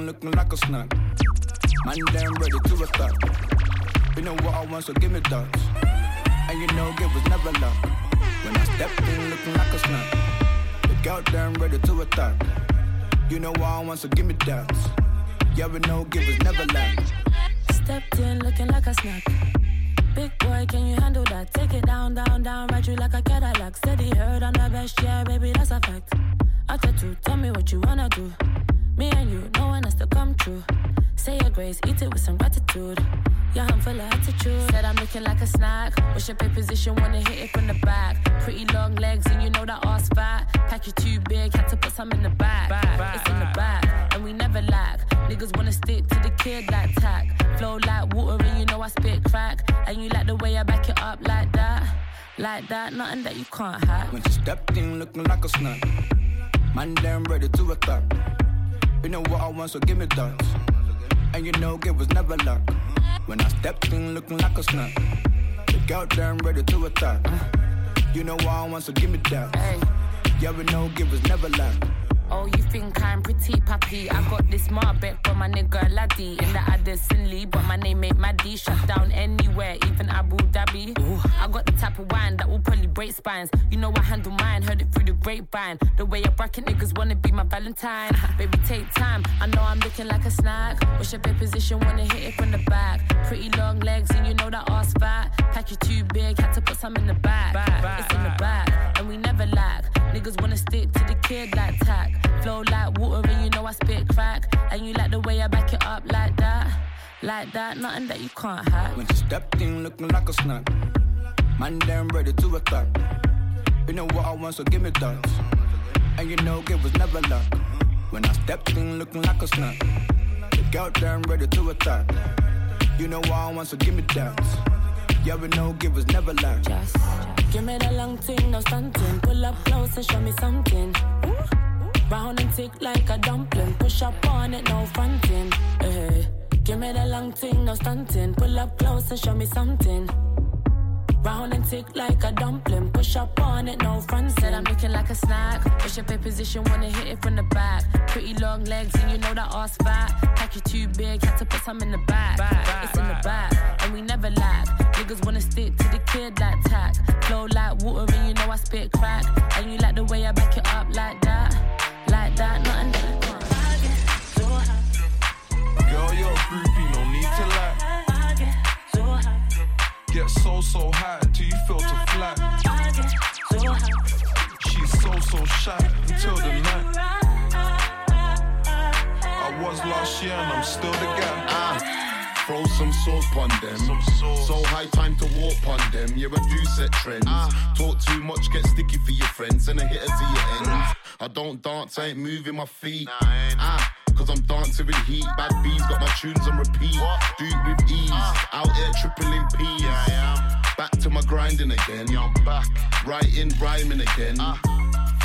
looking like a snack. Man, damn ready to attack. You know what I want, so give me that. And you know, give was never luck. When I stepped in looking like a snack. The girl damn ready to attack. You know what I want, so give me that. Yeah, we know, give was never lack. Stepped in looking like a snack. Big boy, can you handle that? Take it down, down, down, ride you like a Cadillac. Steady heard on the best, yeah, baby, that's a fact. I tattoo, tell me what you wanna do. Me and you, no one has to come true. Say your grace, eat it with some gratitude. Yeah, I'm full of attitude. Said I'm looking like a snack. Wish up in position, wanna hit it from the back. Pretty long legs, and you know that ass fat. Pack you too big, had to put some in the back. It's in the back, and we never lack. Niggas wanna stick to the kid like tack. Flow like water, and you know I spit crack. And you like the way I back it up like that. Like that, nothing that you can't hack. When she stepped in looking like a snack. Man, damn ready to attack. You know what I want, so give me that. And you know, give was never luck. When I stepped in looking like a snack. The girl damn ready to attack. You know what I want, so give me that. Yeah, we know, give was never luck. Oh, you think I'm pretty puppy? I got this Marbeck for my nigga Laddie in the Addison Lee, but my name ain't Maddie. Shut down anywhere, even Abu Dhabi. I got the type of wine that will probably break spines. You know I handle mine, heard it through the grapevine. The way I bracket niggas wanna be my Valentine. Baby, take time. I know I'm looking like a snack. Wish a big position, wanna hit it from the back. Pretty long legs, and you know that ass fat. Pack you too big, had to put some in the back. It's in the back, and we never lack. Niggas wanna stick to the kid like tack. Flow like water, and you know I spit crack. And you like the way I back it up like that. Like that, nothing that you can't hack. When she stepped in looking like a snack. Man, damn ready to attack. You know what I want, so give me that. And you know, give was never luck. When I stepped in looking like a snack. The girl damn ready to attack. You know what I want, so give me that. Yeah, we know, givers never luck. Just give me the long thing, no stunting. Pull up close and show me something. Round and tick like a dumpling. Push up on it, no fronting. Eh. Give me the long thing, no stunting. Pull up close and show me something. Round and tick like a dumpling. Push up on it, no front. Said I'm looking like a snack. Push up in position, wanna hit it from the back. Pretty long legs, and you know that ass fat. Pack you too big, had to put some in the back. It's in the back, and we never lack. Niggas wanna stick to the kid like tack. Flow like water and you know I spit crack. And you like the way I back it up like that. Like that, nothing that. Girl, you're a groupie, no need to lie. Get so, so high till you feel to flat. She's so, so shy until the night. I was last year and I'm still the guy. Ah, throw some sauce on them. So high time to walk on them. You're a do set trends. Talk too much, get sticky for your friends, and a hitter to your ends. I don't dance, I ain't moving my feet. Ah. Cause I'm dancing with heat, bad bees got my tunes on repeat. Do it with ease, out here tripling P's. Back to my grinding again. Yeah, back writing, rhyming again.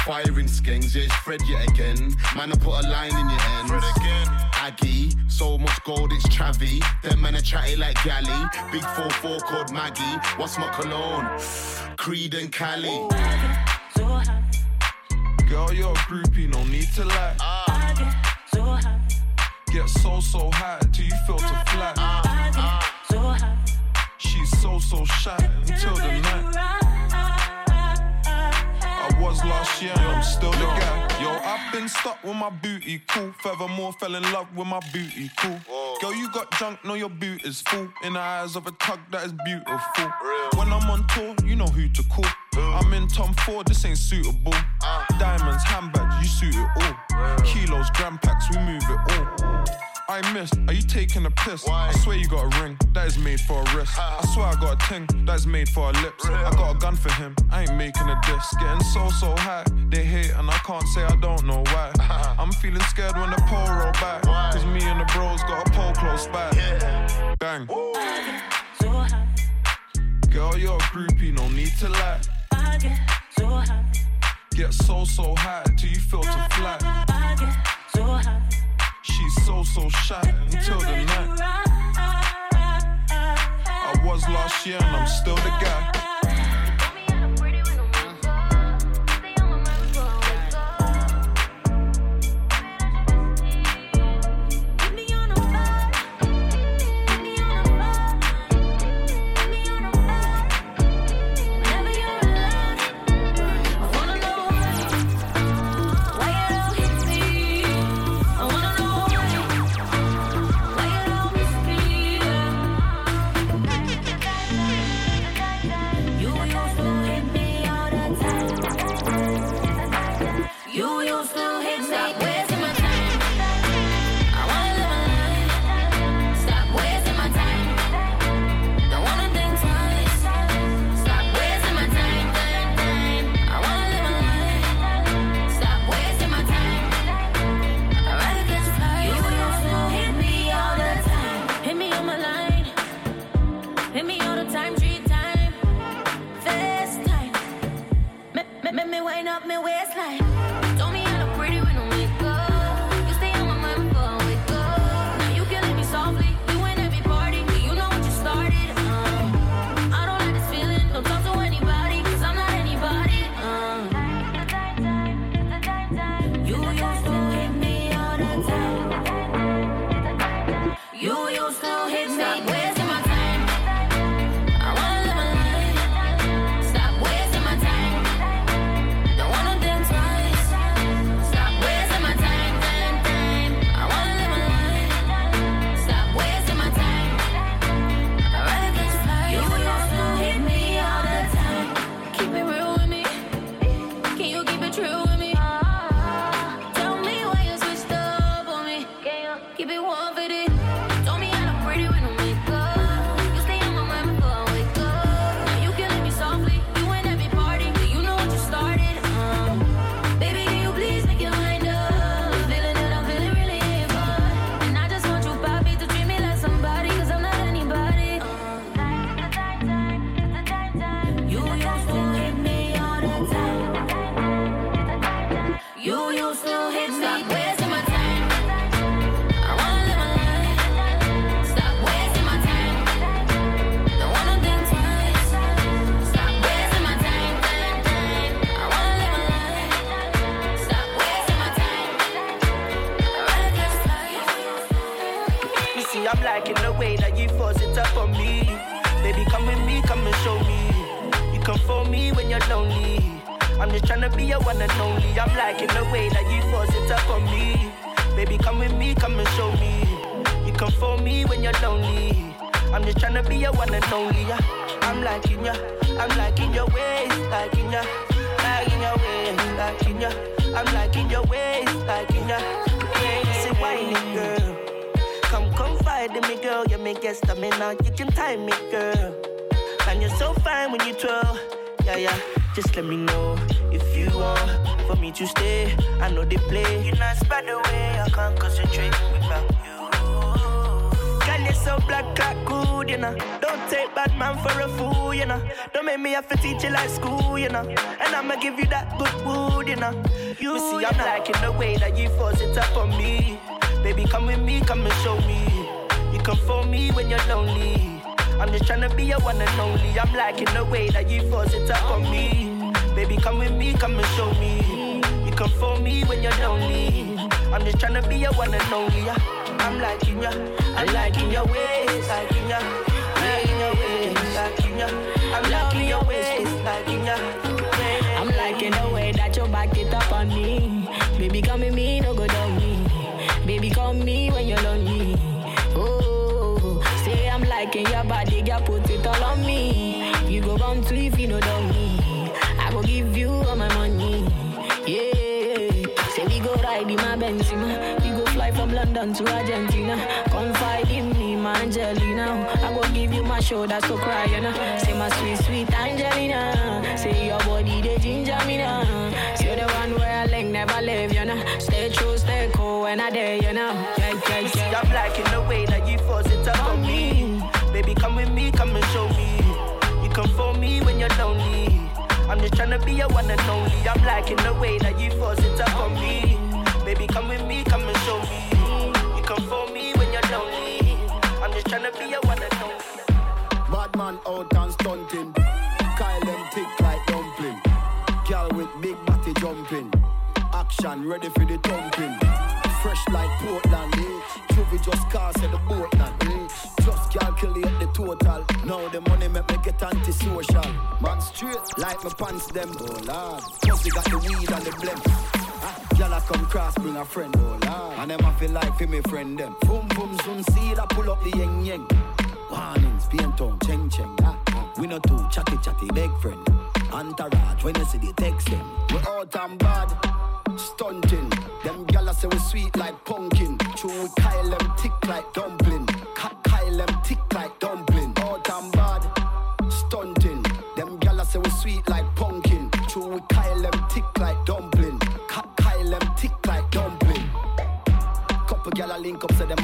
Firing skanks, yeah, it's Fred yet again. Man, I put a line in your ends. Fred again. Aggie, so much gold, it's Travi. Them men are chatty like Galley. Big 4-4 called Maggie. What's my cologne? Creed and Cali. Girl, you're a groupie, no need to lie. Get so, so high till you feel to flat. She's so, so shy until the night. Was last year and I'm still the guy. Yo, I've been stuck with my booty, cool. Furthermore, fell in love with my booty, cool. Girl, you got junk, know your boot is full. In the eyes of a tug that is beautiful. When I'm on tour, you know who to call. I'm in Tom Ford, this ain't suitable. Diamonds, handbags, you suit it all. Kilos, gram packs, we move it all. I missed, are you taking a piss? I swear you got a ring, that is made for a wrist. I swear I got a ting, that is made for a lips. I got a gun for him, I ain't making a diss. Getting so, so high, they hate, and I can't say I don't know why. I'm feeling scared when the pole roll back. Cause me and the bros got a pole close by. Yeah. Bang. Girl, you're a groupie, no need to lie. I Get so, so so high till you feel to flat. She's so, so shy until the night. I was last year and I'm still the guy. When you're lonely. I'm just tryna be your one and only. Yeah. I'm liking ya, I'm liking your ways, liking ya, liking your ways, liking ya. I'm liking your ways, liking ya. Say whining girl. Come confide in me, girl. You may get stamina, you can time me, girl. And you're so fine when you twirl. Yeah, yeah. Just let me know if you want for me to stay. I know they play. You're not by the way, I can't concentrate you. So black, like good, you know. Don't take bad man for a fool, you know. Don't make me have to teach you like school, you know. And I'ma give you that good wood, you know. You see, I'm liking the way that you force it up on me. Baby, come with me, come and show me. You come for me when you're lonely. I'm just tryna be your one and only. I'm liking the way that you force it up on me. Baby, come with me, come and show me. You come for me when you're lonely. I'm just tryna be your one and only. I'm liking ya, I'm liking your ways, liking ya, liking your ways, liking ya. I'm liking your ways, liking ya. To Argentina. Confide in me, my Angelina. I go give you my shoulder, so cry, you know. Say my sweet, sweet Angelina. Say your body, they ginger me now. Say the one where I like never leave, you know. Stay true, stay cool when I dare, you know. Yeah, yeah, yeah. I'm liking the way that you force it up on me. Baby, come with me, come and show me. You come for me when you're lonely. I'm just tryna be your one and only. I'm liking the way that you force it up on me. Baby, come with me, come and tryna be your one and only. Bad man out and stunting. Kyle them thick like dumpling. Girl with big body jumping. Action ready for the thumping. Fresh like Portland, eh? Juvie just cast at the boat now, eh? Just calculate the total. Now the money make me get antisocial. Man straight like my pants them, oh lord. Cause they got the weed and the blem. Gyal a come cross, bring a friend, oh lord. And them a feel like for me friend them. Boom boom soon see that pull up the yeng yeng. Warnings, paint on, cheng cheng. Ah, ah. We no too chatty chatty, big friend. Entourage, when you see the text them. We out and bad, stunting. Them gyal say we sweet like pumpkin. True, we Kyle them tick like dumpling. Ka- Kyle them tick like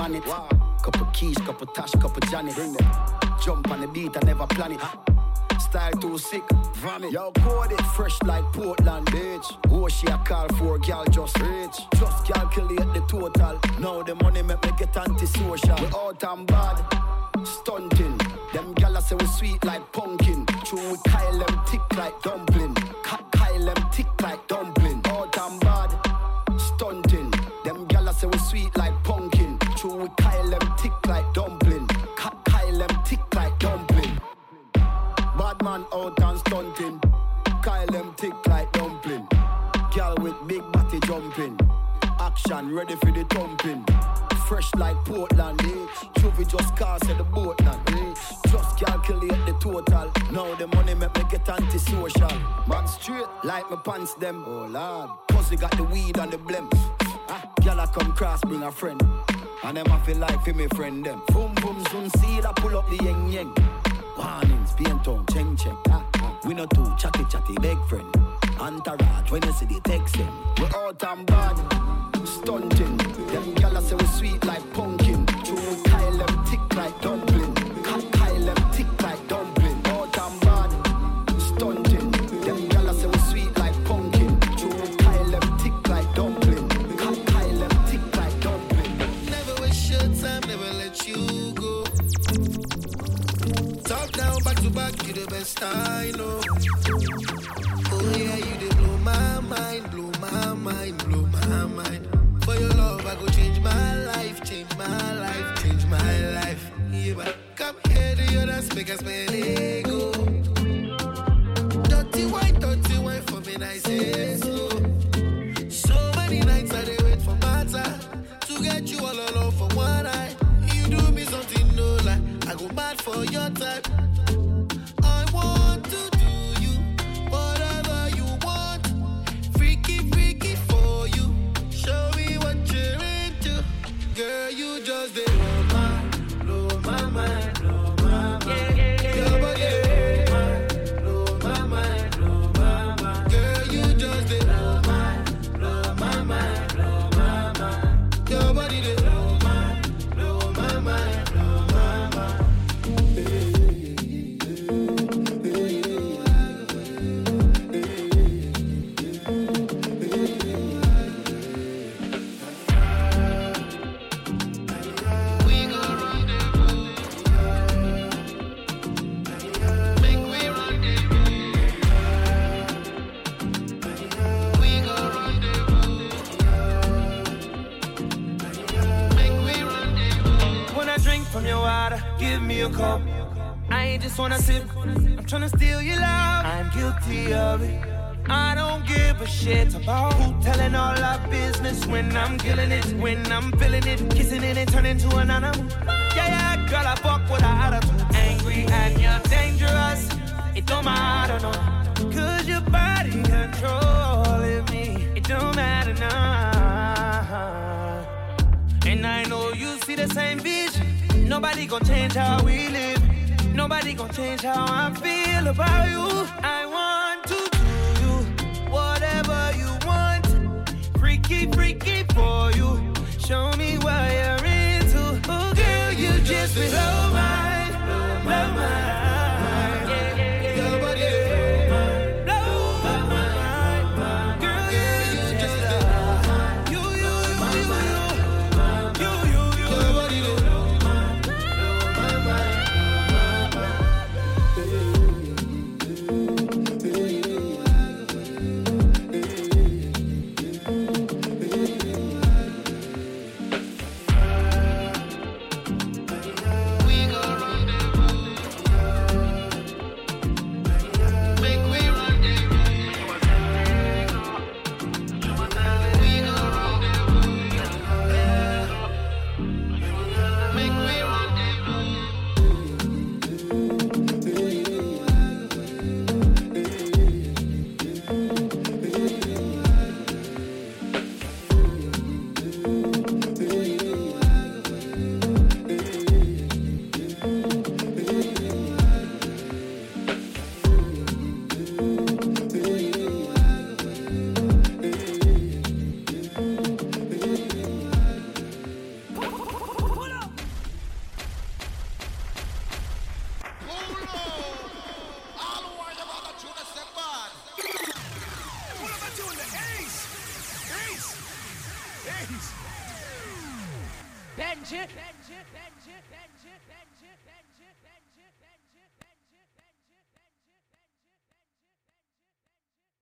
on it. Couple keys, couple tash, couple Janet. Jump on the beat, I never plan it. Style too sick, vomit. Yo, code it fresh like Portland, bitch. Who she a call for, girl just rich. Just calculate the total. Now the money make me get antisocial. We out and bad, stunting. Them gyal say we sweet like pumpkin. True, we Kyle them tick like dumpling. Kyle them thick like dumpling. Action ready for the thumping. Fresh like Portland, eh? Juvie just cast at the boat now, eh? Just calculate the total. Now the money make me get antisocial. Man straight like my pants them. Oh lord. Cause they got the weed and the blem. Ah, Girl I come cross, bring a friend. And them I feel like for me friend them. Boom boom soon see that pull up the yeng yeng. Warnings, paint on, cheng cheng. Ah, ah. We no too chatty chatty, big friend. Entourage, when you see the text them. We out and bad, stunting. Them gyal say we sweet like pumpkin. True, Kyle them thick like dumpling. Kyle them thick like dumpling. Out and bad, stunting. Them gyal say we sweet like pumpkin. True, Kyle them thick like dumpling. Kyle them thick like dumpling. Never waste your time, never let you go. Top down, back to back, you the best I know. Oh yeah, you make us. Dirty white, dirty white for me, I say so. So many nights I they wait for matter to get you all alone for one night. You do me something, no lie. I go mad for your type.